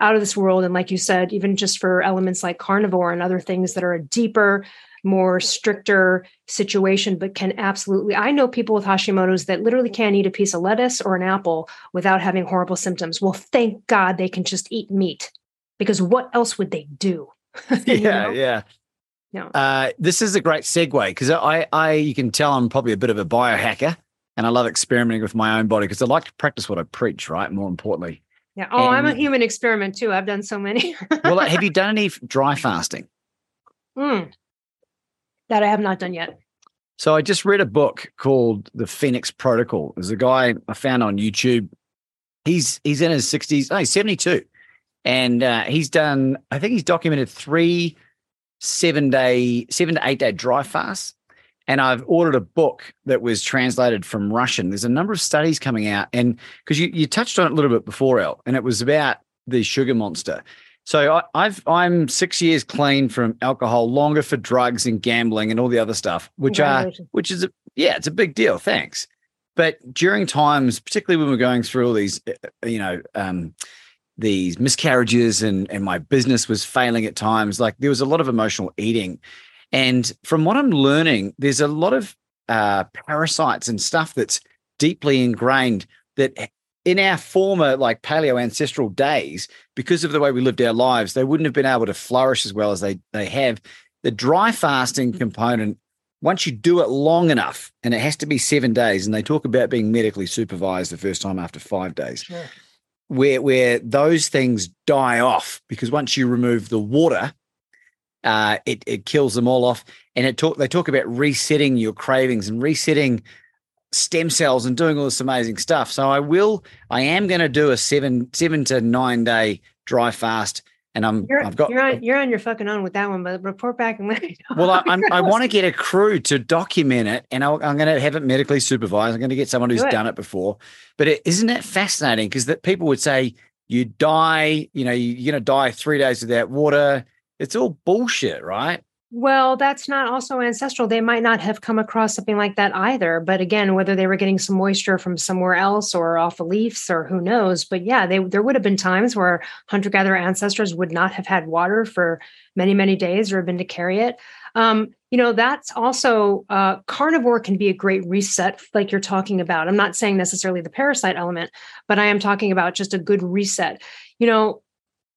out of this world. And like you said, even just for elements like carnivore and other things that are a deeper, more stricter situation, but can absolutely. I know people with Hashimoto's that literally can't eat a piece of lettuce or an apple without having horrible symptoms. Well, thank God they can just eat meat because what else would they do? <laughs> You yeah, know? yeah. Yeah. Uh, this is a great segue because I, I, you can tell I'm probably a bit of a biohacker, and I love experimenting with my own body because I like to practice what I preach. Right, more importantly. Yeah. Oh, I'm a human experiment too. I've done so many. Well, have you <laughs> done any dry fasting? Mm. That I have not done yet. So I just read a book called The Phoenix Protocol. There's a guy I found on YouTube. He's he's in his 60s. No, he's 72. And uh, he's done, I think he's documented three seven day, seven to eight day dry fasts. And I've ordered a book that was translated from Russian. There's a number of studies coming out. And because you, you touched on it a little bit before, Elle, and it was about the sugar monster. So I, have I'm six years clean from alcohol, longer for drugs and gambling and all the other stuff, which are which is a, yeah, it's a big deal. Thanks. But during times, particularly when we're going through all these, uh, uh, you know, um, these miscarriages and and my business was failing at times, like there was a lot of emotional eating, and from what I'm learning, there's a lot of uh, parasites and stuff that's deeply ingrained that in our former like paleo ancestral days, because of the way we lived our lives, they wouldn't have been able to flourish as well as they they have. The dry fasting component, once you do it long enough, and it has to be seven days, and they talk about being medically supervised the first time after five days. Sure. Where, where those things die off because once you remove the water, uh, it, it kills them all off. And it talk they talk about resetting your cravings and resetting stem cells and doing all this amazing stuff. So I will, I am going to do a seven, seven to nine day dry fast. And I'm, you're, I've got, you're on, you're on your fucking own with that one, but report back and <laughs> let me know. Well, I, I'm, I want to get a crew to document it and i am going to have it medically supervised. I'm going to get someone who's do done it before. But it, isn't that fascinating? Because that people would say you die, you know, you're going to die three days without water. It's all bullshit, right? Well, that's not also ancestral. They might not have come across something like that either. But again, whether they were getting some moisture from somewhere else or off of leaves or who knows. But yeah, they, there would have been times where hunter gatherer ancestors would not have had water for many, many days or have been to carry it. Um, you know, that's also uh, carnivore can be a great reset, like you're talking about. I'm not saying necessarily the parasite element, but I am talking about just a good reset. You know,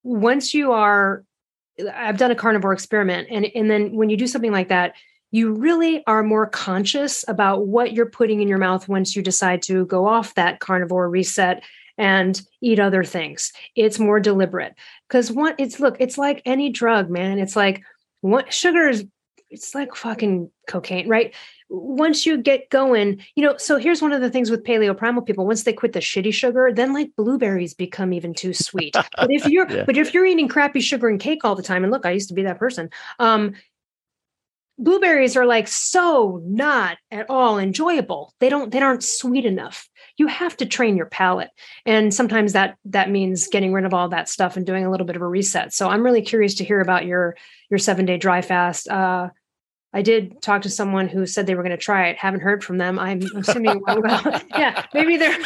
once you are I've done a carnivore experiment. And, and then when you do something like that, you really are more conscious about what you're putting in your mouth once you decide to go off that carnivore reset and eat other things. It's more deliberate because what it's look, it's like any drug, man. It's like what sugar is, it's like fucking cocaine, right? Once you get going, you know, so here's one of the things with paleo primal people. Once they quit the shitty sugar, then like blueberries become even too sweet. <laughs> but if you're yeah. but if you're eating crappy sugar and cake all the time, and look, I used to be that person. Um, blueberries are like so not at all enjoyable. They don't they aren't sweet enough. You have to train your palate. And sometimes that that means getting rid of all that stuff and doing a little bit of a reset. So I'm really curious to hear about your your 7-day dry fast. Uh I did talk to someone who said they were going to try it. Haven't heard from them. I'm assuming, well, <laughs> yeah, maybe they're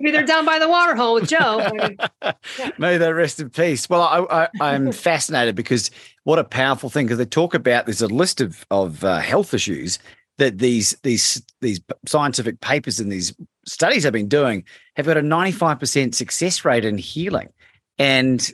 maybe they're down by the water hole with Joe. yeah. <laughs> May they rest in peace. Well, I, I, am <laughs> fascinated because what a powerful thing. Because they talk about there's a list of of uh, health issues that these these these scientific papers and these studies have been doing have got a 95% success rate in healing, and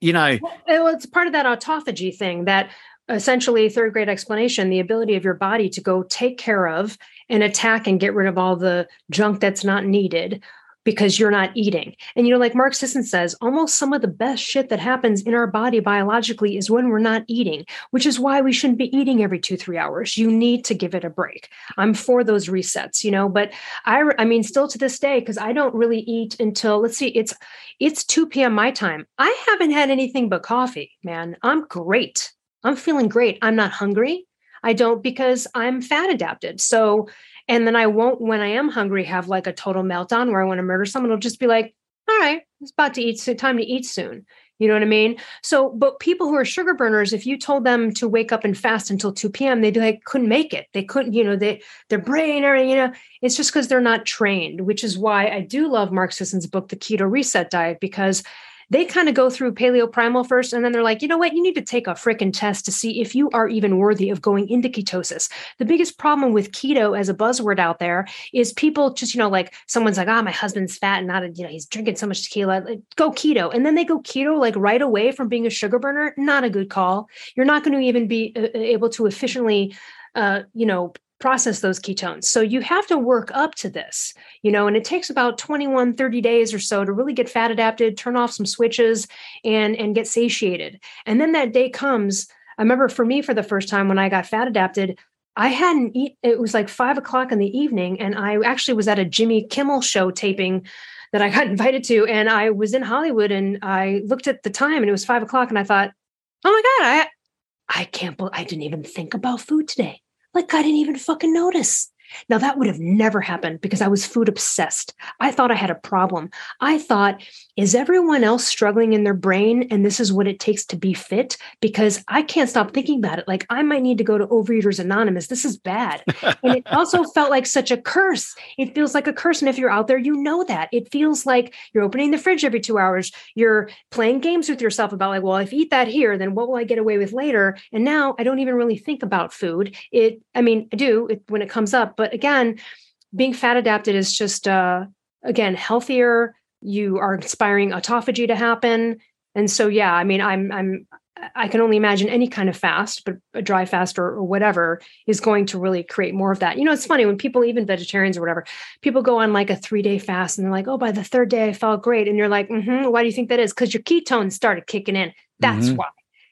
you know, well, it's part of that autophagy thing that essentially third grade explanation the ability of your body to go take care of and attack and get rid of all the junk that's not needed because you're not eating. And you know, like Mark Sisson says, almost some of the best shit that happens in our body biologically is when we're not eating, which is why we shouldn't be eating every two, three hours. You need to give it a break. I'm for those resets, you know, but I, I mean, still to this day, because I don't really eat until let's see, it's it's 2 p.m. my time. I haven't had anything but coffee, man. I'm great. I'm feeling great. I'm not hungry. I don't because I'm fat adapted. So, and then I won't, when I am hungry, have like a total meltdown where I want to murder someone. It'll just be like, all right, it's about to eat, so time to eat soon. You know what I mean? So, but people who are sugar burners, if you told them to wake up and fast until 2 p.m., they'd be like, couldn't make it. They couldn't, you know, they their brain or, you know, it's just because they're not trained, which is why I do love Mark Sisson's book, The Keto Reset Diet, because they kind of go through paleo primal first and then they're like you know what? You need to take a freaking test to see if you are even worthy of going into ketosis. The biggest problem with keto as a buzzword out there is people just you know like someone's like oh my husband's fat and not you know he's drinking so much tequila. Like, go keto and then they go keto like right away from being a sugar burner? Not a good call. You're not going to even be uh, able to efficiently uh, you know process those ketones. So you have to work up to this, you know, and it takes about 21, 30 days or so to really get fat adapted, turn off some switches and and get satiated. And then that day comes. I remember for me for the first time when I got fat adapted, I hadn't eat. It was like five o'clock in the evening, and I actually was at a Jimmy Kimmel show taping that I got <laughs> invited to, and I was in Hollywood, and I looked at the time, and it was five o'clock, and I thought, "Oh my god, I, I can't believe I didn't even think about food today. Like I didn't even fucking notice." Now, that would have never happened because I was food obsessed. I thought I had a problem. I thought, is everyone else struggling in their brain and this is what it takes to be fit? Because I can't stop thinking about it. Like, I might need to go to Overeaters Anonymous. This is bad. and it <laughs> also felt like such a curse. It feels like a curse. And if you're out there, you know that. It feels like you're opening the fridge every two hours. You're playing games with yourself about, like, well, if I eat that here, then what will I get away with later? And now I don't even really think about food. It, I mean, I do it, when it comes up, but again, being fat adapted is just uh, again healthier. You are inspiring autophagy to happen, and so yeah, I mean, I'm I'm I can only imagine any kind of fast, but a dry fast or, or, whatever is going to really create more of that. You know, it's funny when people, even vegetarians or whatever, people go on like a three day fast and they're like, oh, by the third day I felt great. And you're like, mm-hmm, why do you think that is? Because your ketones started kicking in. That's mm-hmm. why.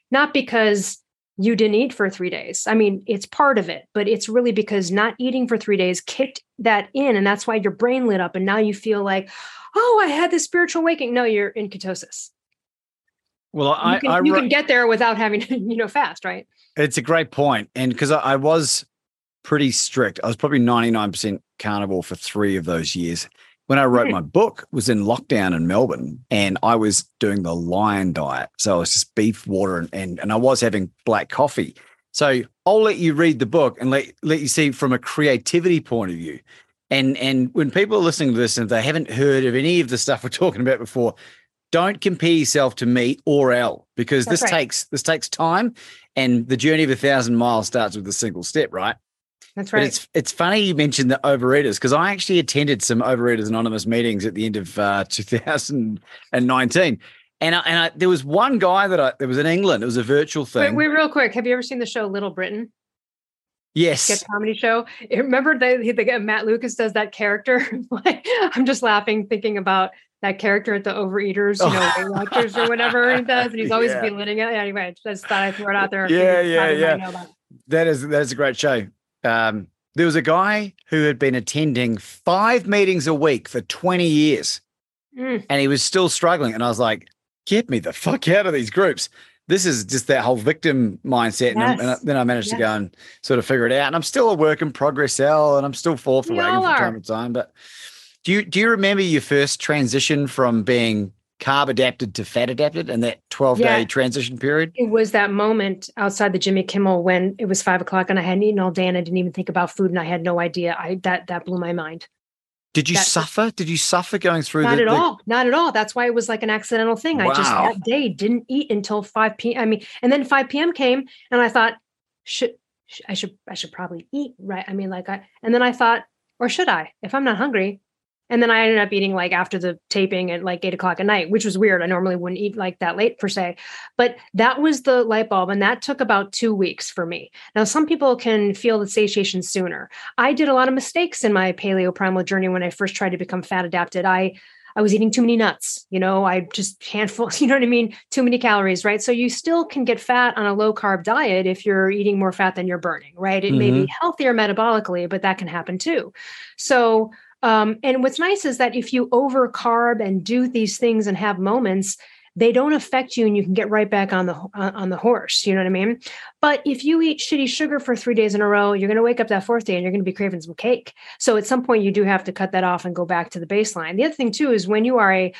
Not because you didn't eat for three days. I mean, it's part of it, but it's really because not eating for three days kicked that in. And that's why your brain lit up. And now you feel like, oh, I had this spiritual awakening. No, you're in ketosis. Well, I, you can, I, you can get there without having, <laughs> to, you know, fast, right? It's a great point. And because I, I was pretty strict, I was probably 99% carnivore for three of those years when I wrote mm. my book was in lockdown in Melbourne and I was doing the lion diet. So it was just beef, water, and, and, and I was having black coffee. So I'll let you read the book and let, let you see from a creativity point of view. And and when people are listening to this and they haven't heard of any of the stuff we're <laughs> talking about before, don't compare yourself to me or Elle because That's this right. takes this takes time and the journey of a thousand miles starts with a single step, right? That's right. But it's it's funny you mentioned the overeaters because I actually attended some Overeaters Anonymous meetings at the end of uh, 2019. And, I, and I, there was one guy that I, there was in England. It was a virtual thing. Wait, wait, real quick. Have you ever seen the show Little Britain? Yes. Sketch comedy show. Remember the, the Matt Lucas does that character? <laughs> like, I'm just laughing thinking about that character at the Overeaters, you know, Weight <laughs> Watchers or whatever he does, and he's always yeah. belittling it. Anyway, I just thought I'd throw it out there. Yeah, yeah, yeah. That is that is a great show um, there was a guy who had been attending five meetings a week for 20 years mm. and he was still struggling. And I was like, get me the fuck out of these groups. This is just that whole victim mindset. Yes. And, and, then I managed yes. to go and sort of figure it out. And I'm still a work in progress, Elle, and I'm still forth from time to time. But do you do you remember your first transition from being carb adapted to fat adapted and that 12 yeah. day transition period? It was that moment outside the Jimmy Kimmel when it was five o'clock and I hadn't eaten all day and I didn't even think about food and I had no idea. I that that blew my mind. Did you that, suffer? Did you suffer going through? Not the, at the... all. Not at all. That's why it was like an accidental thing. Wow. I just that day didn't eat until 5 p.m. I mean, and then 5 p.m. came and I thought, should I should I should probably eat, right? I mean, like I and then I thought, or should I? If I'm not hungry, and then I ended up eating like after the taping at like eight o'clock at night, which was weird. I normally wouldn't eat like that late per se. But that was the light bulb. And that took about two weeks for me. Now, some people can feel the satiation sooner. I did a lot of mistakes in my paleo primal journey when I first tried to become fat adapted. I I was eating too many nuts, you know, I just <laughs> handful, you know what I mean? Too many calories, right? So you still can get fat on a low carb diet if you're eating more fat than you're burning, right? It mm-hmm. may be mm-hmm. healthier metabolically, but that can happen too. So um, and what's nice is that if you over carb and do these things and have moments, they don't affect you and you can get right back on the on the horse you know what i mean? But if you eat shitty sugar for three days in a row you're going to wake up that fourth day and you're going to be craving some cake. So at some point you do have to cut that off and go back to the baseline. The other thing too is when you are a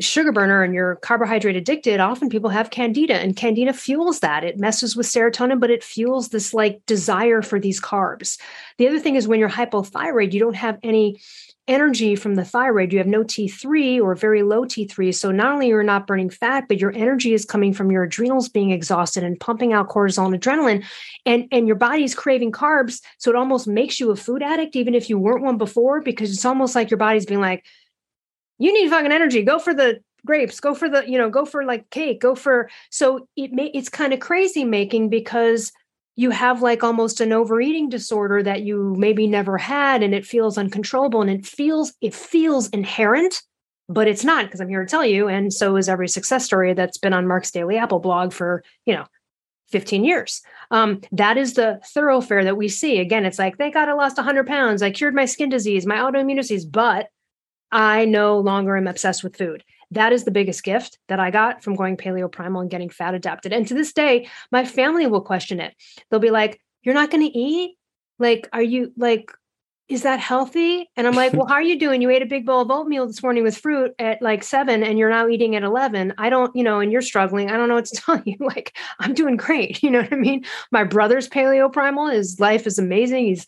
sugar burner and you're carbohydrate addicted, often people have candida and candida fuels that. It messes with serotonin, but it fuels this like desire for these carbs. The other thing is when you're hypothyroid, you don't have any energy from the thyroid. You have no T3 or very low T3. So not only you're not burning fat, but your energy is coming from your adrenals being exhausted and pumping out cortisol and adrenaline. And, and your body's craving carbs. So it almost makes you a food addict, even if you weren't one before, because it's almost like your body's being like, you need fucking energy. Go for the grapes. Go for the, you know, go for like cake. Go for so it may it's kind of crazy making because you have like almost an overeating disorder that you maybe never had and it feels uncontrollable and it feels it feels inherent but it's not because i'm here to tell you and so is every success story that's been on mark's daily apple blog for you know 15 years. Um, that is the thoroughfare that we see. Again, it's like, thank God I lost 100 pounds. I cured my skin disease, my autoimmune disease, but I no longer am obsessed with food. That is the biggest gift that I got from going paleo primal and getting fat adapted. And to this day, my family will question it. They'll be like, You're not going to eat? Like, are you like, is that healthy? And I'm like, <laughs> well, how are you doing? You ate a big bowl of oatmeal this morning with fruit at like seven and you're now eating at 11. I don't, you know, and you're struggling. I don't know what to <laughs> tell you. Like, I'm doing great. <laughs> You know what I mean? My brother's paleo primal. His life is amazing. He's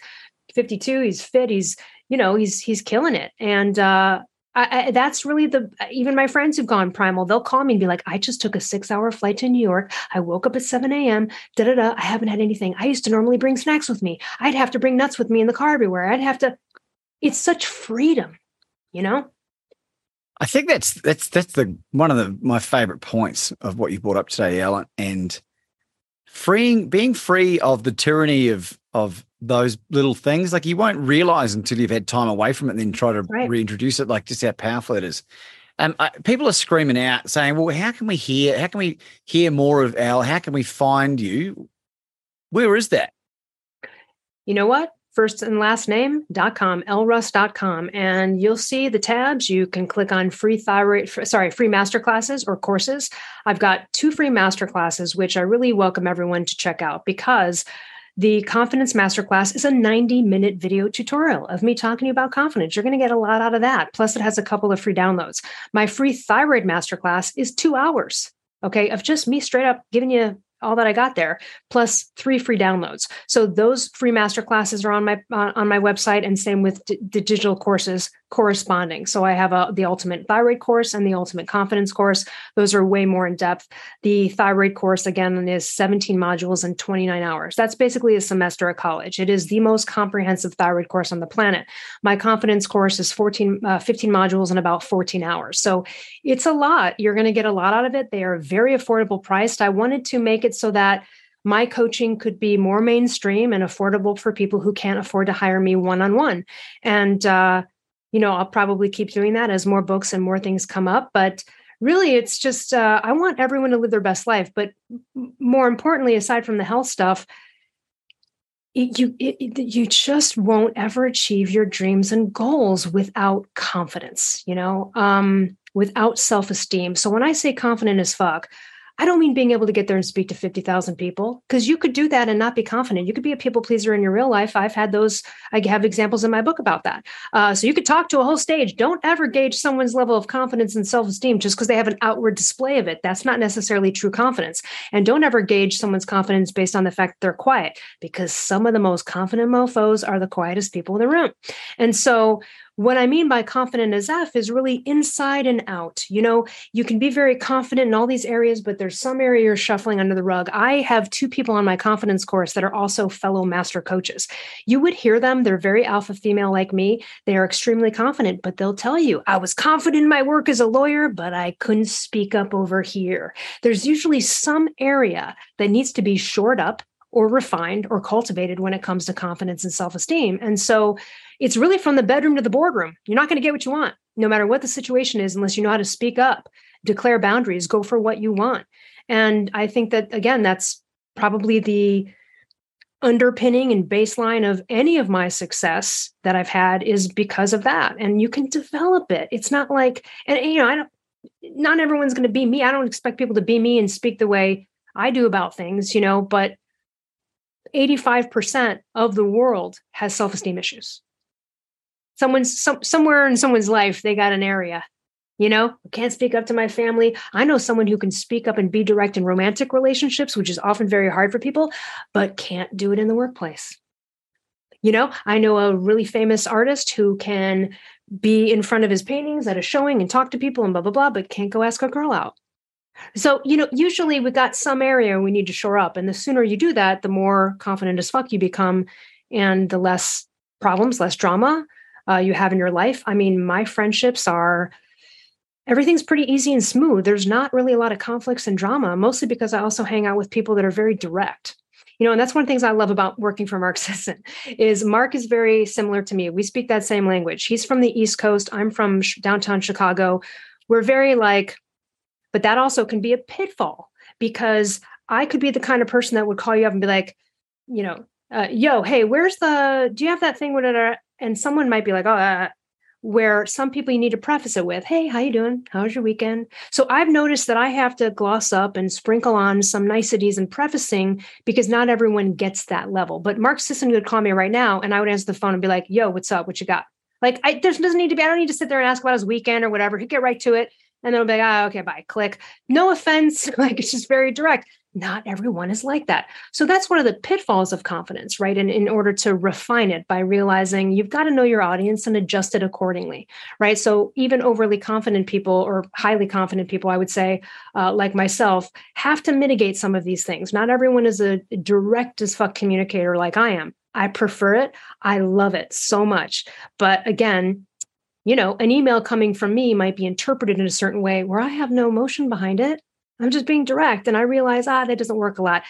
52. He's fit. He's, you know, he's, he's killing it. And, uh, I, I, that's really the even my friends who've gone primal they'll call me and be like i just took a six hour flight to new york. I woke up at 7 a.m da da da. I haven't had anything. I used to normally bring snacks with me. I'd have to bring nuts with me in the car everywhere. I'd have to it's such freedom you know? I think that's that's that's the one of the my favorite points of what you brought up today ellen and freeing being free of the tyranny of of those little things. Like you won't realize until you've had time away from it and then try to right. reintroduce it, like just how powerful it is. Um, I, people are screaming out saying, well, how can we hear, how can we hear more of Elle? How can we find you? Where is that? You know what? First and last name.com, elleruss.com. And you'll see the tabs. You can click on free thyroid, sorry, free master classes or courses. I've got two free master classes, which I really welcome everyone to check out because the Confidence Masterclass is a 90 minute video tutorial of me talking to you about confidence. You're going to get a lot out of that. Plus, it has a couple of free downloads. My free thyroid masterclass is two hours, okay, of just me straight up giving you all that I got there, plus three free downloads. So those free master classes are on my uh, on my website, and same with d- the digital courses corresponding. So I have a the ultimate thyroid course and the ultimate confidence course. Those are way more in depth. The thyroid course again is 17 modules and 29 hours. That's basically a semester at college. It is the most comprehensive thyroid course on the planet. My confidence course is 14 uh, 15 modules and about 14 hours. So it's a lot. You're going to get a lot out of it. They are very affordable priced. I wanted to make it so that my coaching could be more mainstream and affordable for people who can't afford to hire me one on one. And uh, you know, I'll probably keep doing that as more books and more things come up. But really, it's just uh, I want everyone to live their best life. But more importantly, aside from the health stuff, it, you it, you just won't ever achieve your dreams and goals without confidence. You know, um, without self esteem. So when I say confident as fuck, I don't mean being able to get there and speak to 50,000 people because you could do that and not be confident. You could be a people pleaser in your real life. I've had those, I have examples in my book about that. Uh, so you could talk to a whole stage. Don't ever gauge someone's level of confidence and self esteem just because they have an outward display of it. That's not necessarily true confidence. And don't ever gauge someone's confidence based on the fact that they're quiet because some of the most confident mofos are the quietest people in the room. And so, what I mean by confident as F is really inside and out. You know, you can be very confident in all these areas, but there's some area you're shuffling under the rug. I have two people on my confidence course that are also fellow master coaches. You would hear them, they're very alpha female like me. They are extremely confident, but they'll tell you, I was confident in my work as a lawyer, but I couldn't speak up over here. There's usually some area that needs to be shored up or refined or cultivated when it comes to confidence and self esteem. And so, it's really from the bedroom to the boardroom. You're not going to get what you want, no matter what the situation is, unless you know how to speak up, declare boundaries, go for what you want. And I think that, again, that's probably the underpinning and baseline of any of my success that I've had is because of that. And you can develop it. It's not like, and, you know, I don't, not everyone's going to be me. I don't expect people to be me and speak the way I do about things, you know, but 85% of the world has self esteem issues someone's some, somewhere in someone's life they got an area you know? Can't speak up to my family. I know someone who can speak up and be direct in romantic relationships which is often very hard for people but can't do it in the workplace. You know i know a really famous artist who can be in front of his paintings at a showing and talk to people and blah blah blah but can't go ask a girl out. So you know usually we got some area we need to shore up and the sooner you do that the more confident as fuck you become and the less problems less drama uh, you have in your life. I mean, my friendships are everything's pretty easy and smooth. There's not really a lot of conflicts and drama, mostly because I also hang out with people that are very direct. You know, and that's one of the things I love about working for Mark <laughs> Sisson is Mark is very similar to me. We speak that same language. He's from the East Coast. I'm from downtown Chicago. We're very like, but that also can be a pitfall because I could be the kind of person that would call you up and be like, you know, uh, yo, hey, where's the, do you have that thing? And someone might be like, oh, uh, where some people you need to preface it with, hey, how you doing? How's your weekend? So I've noticed that I have to gloss up and sprinkle on some niceties and prefacing because not everyone gets that level. But Mark Sisson would call me right now and I would answer the phone and be like, yo, what's up? What you got? Like, I, there doesn't need to be, I don't need to sit there and ask about his weekend or whatever. He'd get right to it. And then I'll be like, ah, okay, bye, click. No offense. <laughs> Like, it's just very direct not everyone is like that. So that's one of the pitfalls of confidence, right? And in order to refine it by realizing you've got to know your audience and adjust it accordingly, right? So even overly confident people or highly confident people, I would say, uh, like myself, have to mitigate some of these things. Not everyone is a direct as fuck communicator like I am. I prefer it. I love it so much. But again, you know, an email coming from me might be interpreted in a certain way where I have no emotion behind it. I'm just being direct. And I realize, ah, that doesn't work a lot.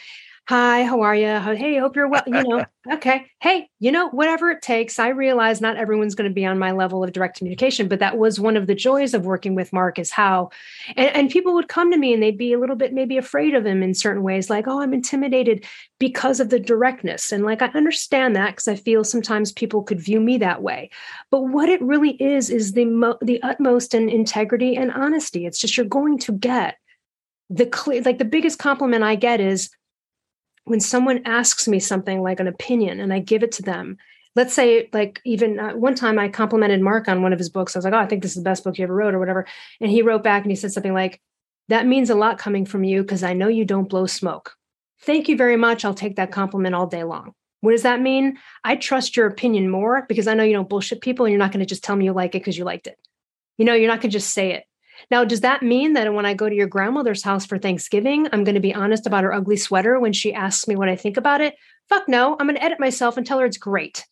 Hi, how are you? Hey, hope you're well. You know, <laughs> okay. Hey, you know, whatever it takes. I realize not everyone's going to be on my level of direct communication, but that was one of the joys of working with Mark is how, and, and people would come to me and they'd be a little bit maybe afraid of him in certain ways, like, oh, I'm intimidated because of the directness. And like, I understand that because I feel sometimes people could view me that way. But what it really is, is the, mo- the utmost in integrity and honesty. It's just you're going to get the clear like the biggest compliment i get is when someone asks me something like an opinion and i give it to them. Let's say like even uh, one time i complimented mark on one of his books. I was like oh i think this is the best book you ever wrote or whatever. And he wrote back and he said something like that means a lot coming from you because i know you don't blow smoke. Thank you very much. I'll take that compliment all day long. What does that mean? I trust your opinion more because i know you don't bullshit people and you're not going to just tell me you like it because you liked it. You know you're not going to just say it now, does that mean that when I go to your grandmother's house for Thanksgiving, I'm going to be honest about her ugly sweater when she asks me what I think about it? Fuck no. I'm going to edit myself and tell her it's great.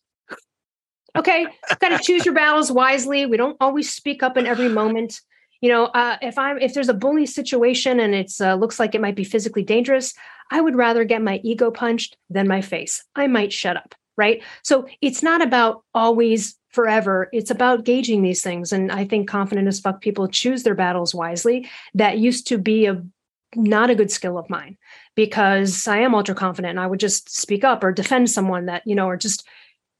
Okay, got to choose your battles wisely. We don't always speak up in every moment. You know, uh, if I'm if there's a bully situation and it's uh, looks like it might be physically dangerous, I would rather get my ego punched than my face. I might shut up, right? So it's not about always forever. It's about gauging these things. And I think confident as fuck people choose their battles wisely. That used to be a not a good skill of mine because I am ultra confident and I would just speak up or defend someone that, you know, or just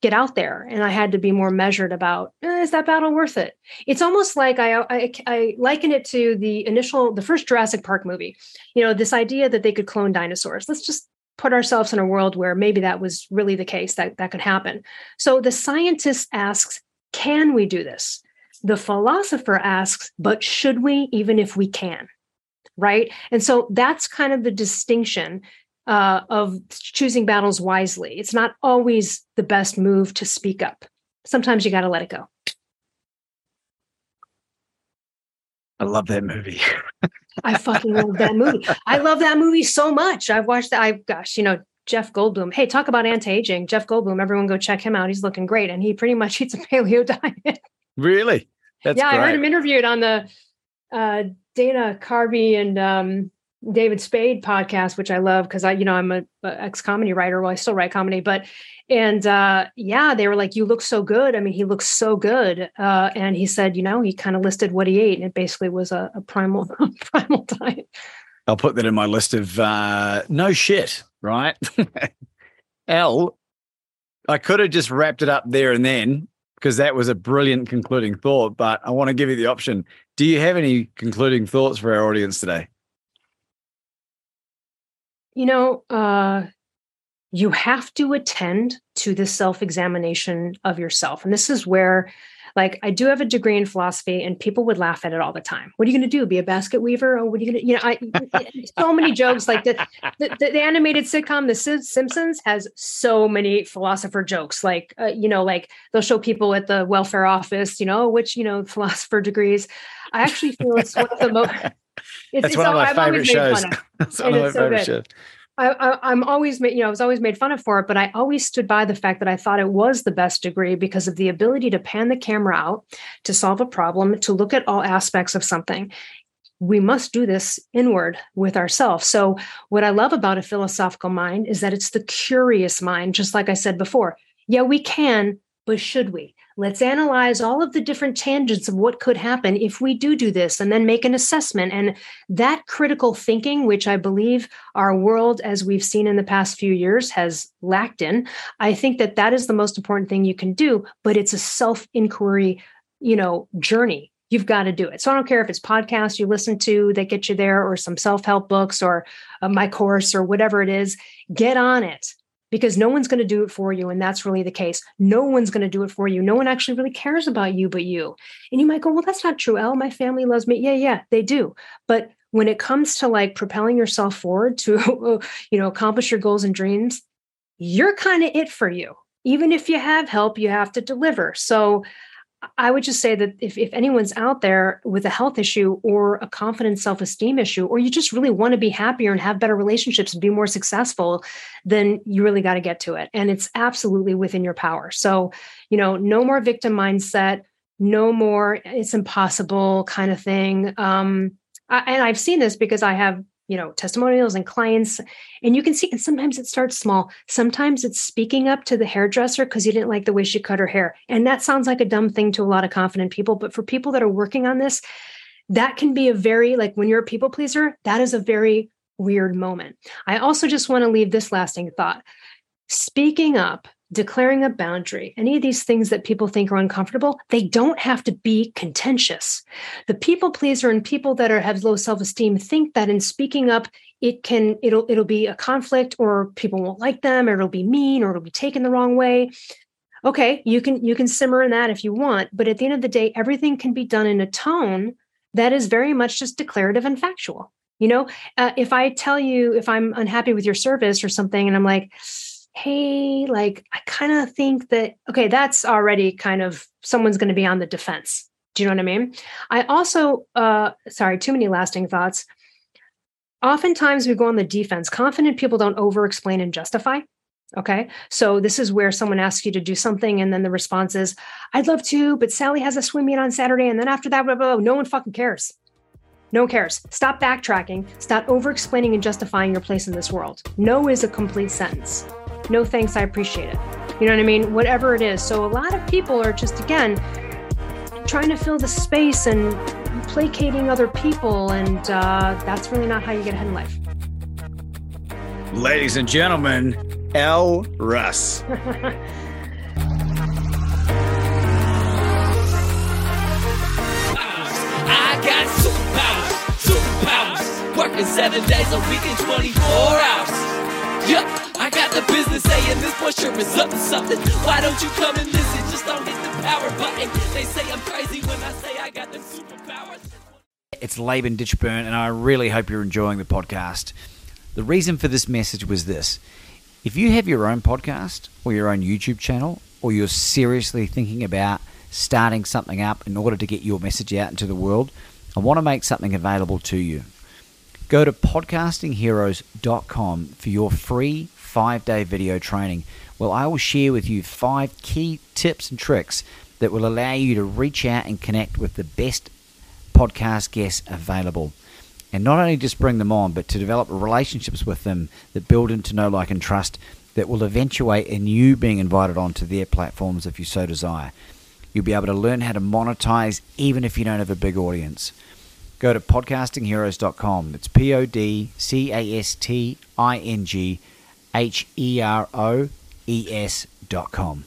get out there. And I had to be more measured about eh, is that battle worth it? It's almost like I, I, I liken it to the initial, the first Jurassic Park movie. You know, this idea that they could clone dinosaurs. Let's just put ourselves in a world where maybe that was really the case that that could happen. So the scientist asks can we do this? The philosopher asks but should we even if we can? Right? And so that's kind of the distinction uh, of choosing battles wisely. It's not always the best move to speak up. Sometimes you got to let it go I love that movie. I fucking love that <laughs> movie. I love that movie so much. I've watched that. I gosh, you know, Jeff Goldblum. Hey, talk about anti-aging. Jeff Goldblum, everyone go check him out. He's looking great. And he pretty much eats a <laughs> paleo diet. Really? That's yeah, great. I heard him interviewed on the uh, Dana Carvey and um, David Spade podcast, which I love because I, you know, I'm a, a ex comedy writer. Well, I still write comedy, but and uh, yeah, they were like, "You look so good." I mean, he looks so good. Uh, and he said, you know, he kind of listed what he ate, and it basically was a, a primal <laughs> primal diet. I'll put that in my list of uh, no shit, right? <laughs> Elle, I could have just wrapped it up there and then because that was a brilliant concluding thought. But I want to give you the option. Do you have any concluding thoughts for our audience today? You know, uh, you have to attend to the self examination of yourself. And this is where, like, I do have a degree in philosophy, and people would laugh at it all the time. What are you going to do? Be a basket weaver? Or what are you going to, you know, I, <laughs> so many jokes. Like the, the, the, animated sitcom, The Simpsons, has so many philosopher jokes. Like, uh, you know, like they'll show people at the welfare office, you know, which, you know, <laughs> philosopher degrees. I actually feel it's one of the most. It's, That's it's one of my I've favorite shows. <laughs> That's one of my favorite shows. I, am always made, you know, I was always made fun of for it, but I always stood by the fact that I thought it was the best degree because of the ability to pan the camera out, to solve a problem, to look at all aspects of something. We must do this inward with ourselves. So, what I love about a philosophical mind is that it's the curious mind, just like I said before. Yeah, we can, but should we? Let's analyze all of the different tangents of what could happen if we do do this and then make an assessment. And that critical thinking which i believe our world as we've seen in the past few years has lacked in i think that that is the most important thing you can do but it's a self inquiry you know journey. You've got to do it. So I don't care if it's podcasts you listen to that get you there or some self-help books or uh, my course or whatever it is, get on it because no one's going to do it for you and that's really the case. No one's going to do it for you. No one actually really cares about you but you. And you might go, "Well, that's not true. Elle, my family loves me." Yeah, yeah, they do. But when it comes to like propelling yourself forward to <laughs> you know accomplish your goals and dreams, you're kind of it for you. Even if you have help, you have to deliver. So I would just say that if, if anyone's out there with a health issue or a confidence self esteem issue, or you just really want to be happier and have better relationships and be more successful, then you really got to get to it. And it's absolutely within your power. So, you know, no more victim mindset, no more it's impossible kind of thing. Um, I, and I've seen this because I have you know testimonials and clients and you can see and sometimes it starts small. Sometimes it's speaking up to the hairdresser because you didn't like the way she cut her hair and that sounds like a dumb thing to a lot of confident people but for people that are working on this that can be a very like when you're a people pleaser that is a very weird moment. I also just want to leave this lasting thought. Speaking up declaring a boundary, any of these things that people think are uncomfortable, they don't have to be contentious. The people pleaser and people that are have low self-esteem think that in speaking up, it can it'll it'll be a conflict or people won't like them or it'll be mean or it'll be taken the wrong way. Okay, you can you can simmer in that if you want, but at the end of the day, everything can be done in a tone that is very much just declarative and factual. You know, uh, if I tell you if I'm unhappy with your service or something, and I'm like, hey, like, I kind of think that, okay, that's already kind of someone's going to be on the defense. Do you know what I mean? I also, uh, sorry, too many lasting thoughts. Oftentimes we go on the defense. Confident people don't over explain and justify. Okay. So this is where someone asks you to do something, and then the response is, I'd love to, but Sally has a swim meet on Saturday. And then after that, blah, blah, blah, no one fucking cares. No one cares. Stop backtracking. Stop over explaining and justifying your place in this world. No is a complete sentence no thanks, I appreciate it. You know what I mean? Whatever it is. So a lot of people are just, again, trying to fill the space and placating other people. And uh, that's really not how you get ahead in life. Ladies and gentlemen, Elle Russ. I got superpowers, superpowers. Working seven days a week in 24 hours. Yup. Got the business saying this boy sure is up to something. Why don't you come and listen? Just don't hit the power button. They say I'm crazy when I say I got superpowers. It's Laban Ditchburn, and I really hope you're enjoying the podcast. The reason for this message was this if you have your own podcast or your own YouTube channel, or you're seriously thinking about starting something up in order to get your message out into the world, I want to make something available to you. Go to podcastingheroes.com for your free five day video training. Well, I will share with you five key tips and tricks that will allow you to reach out and connect with the best podcast guests available. And not only just bring them on, but to develop relationships with them that build into know, like, and trust that will eventuate in you being invited onto their platforms if you so desire. You'll be able to learn how to monetize even if you don't have a big audience. Go to podcastingheroes.com. It's P O D C A S T I N G H E R O E S dot com.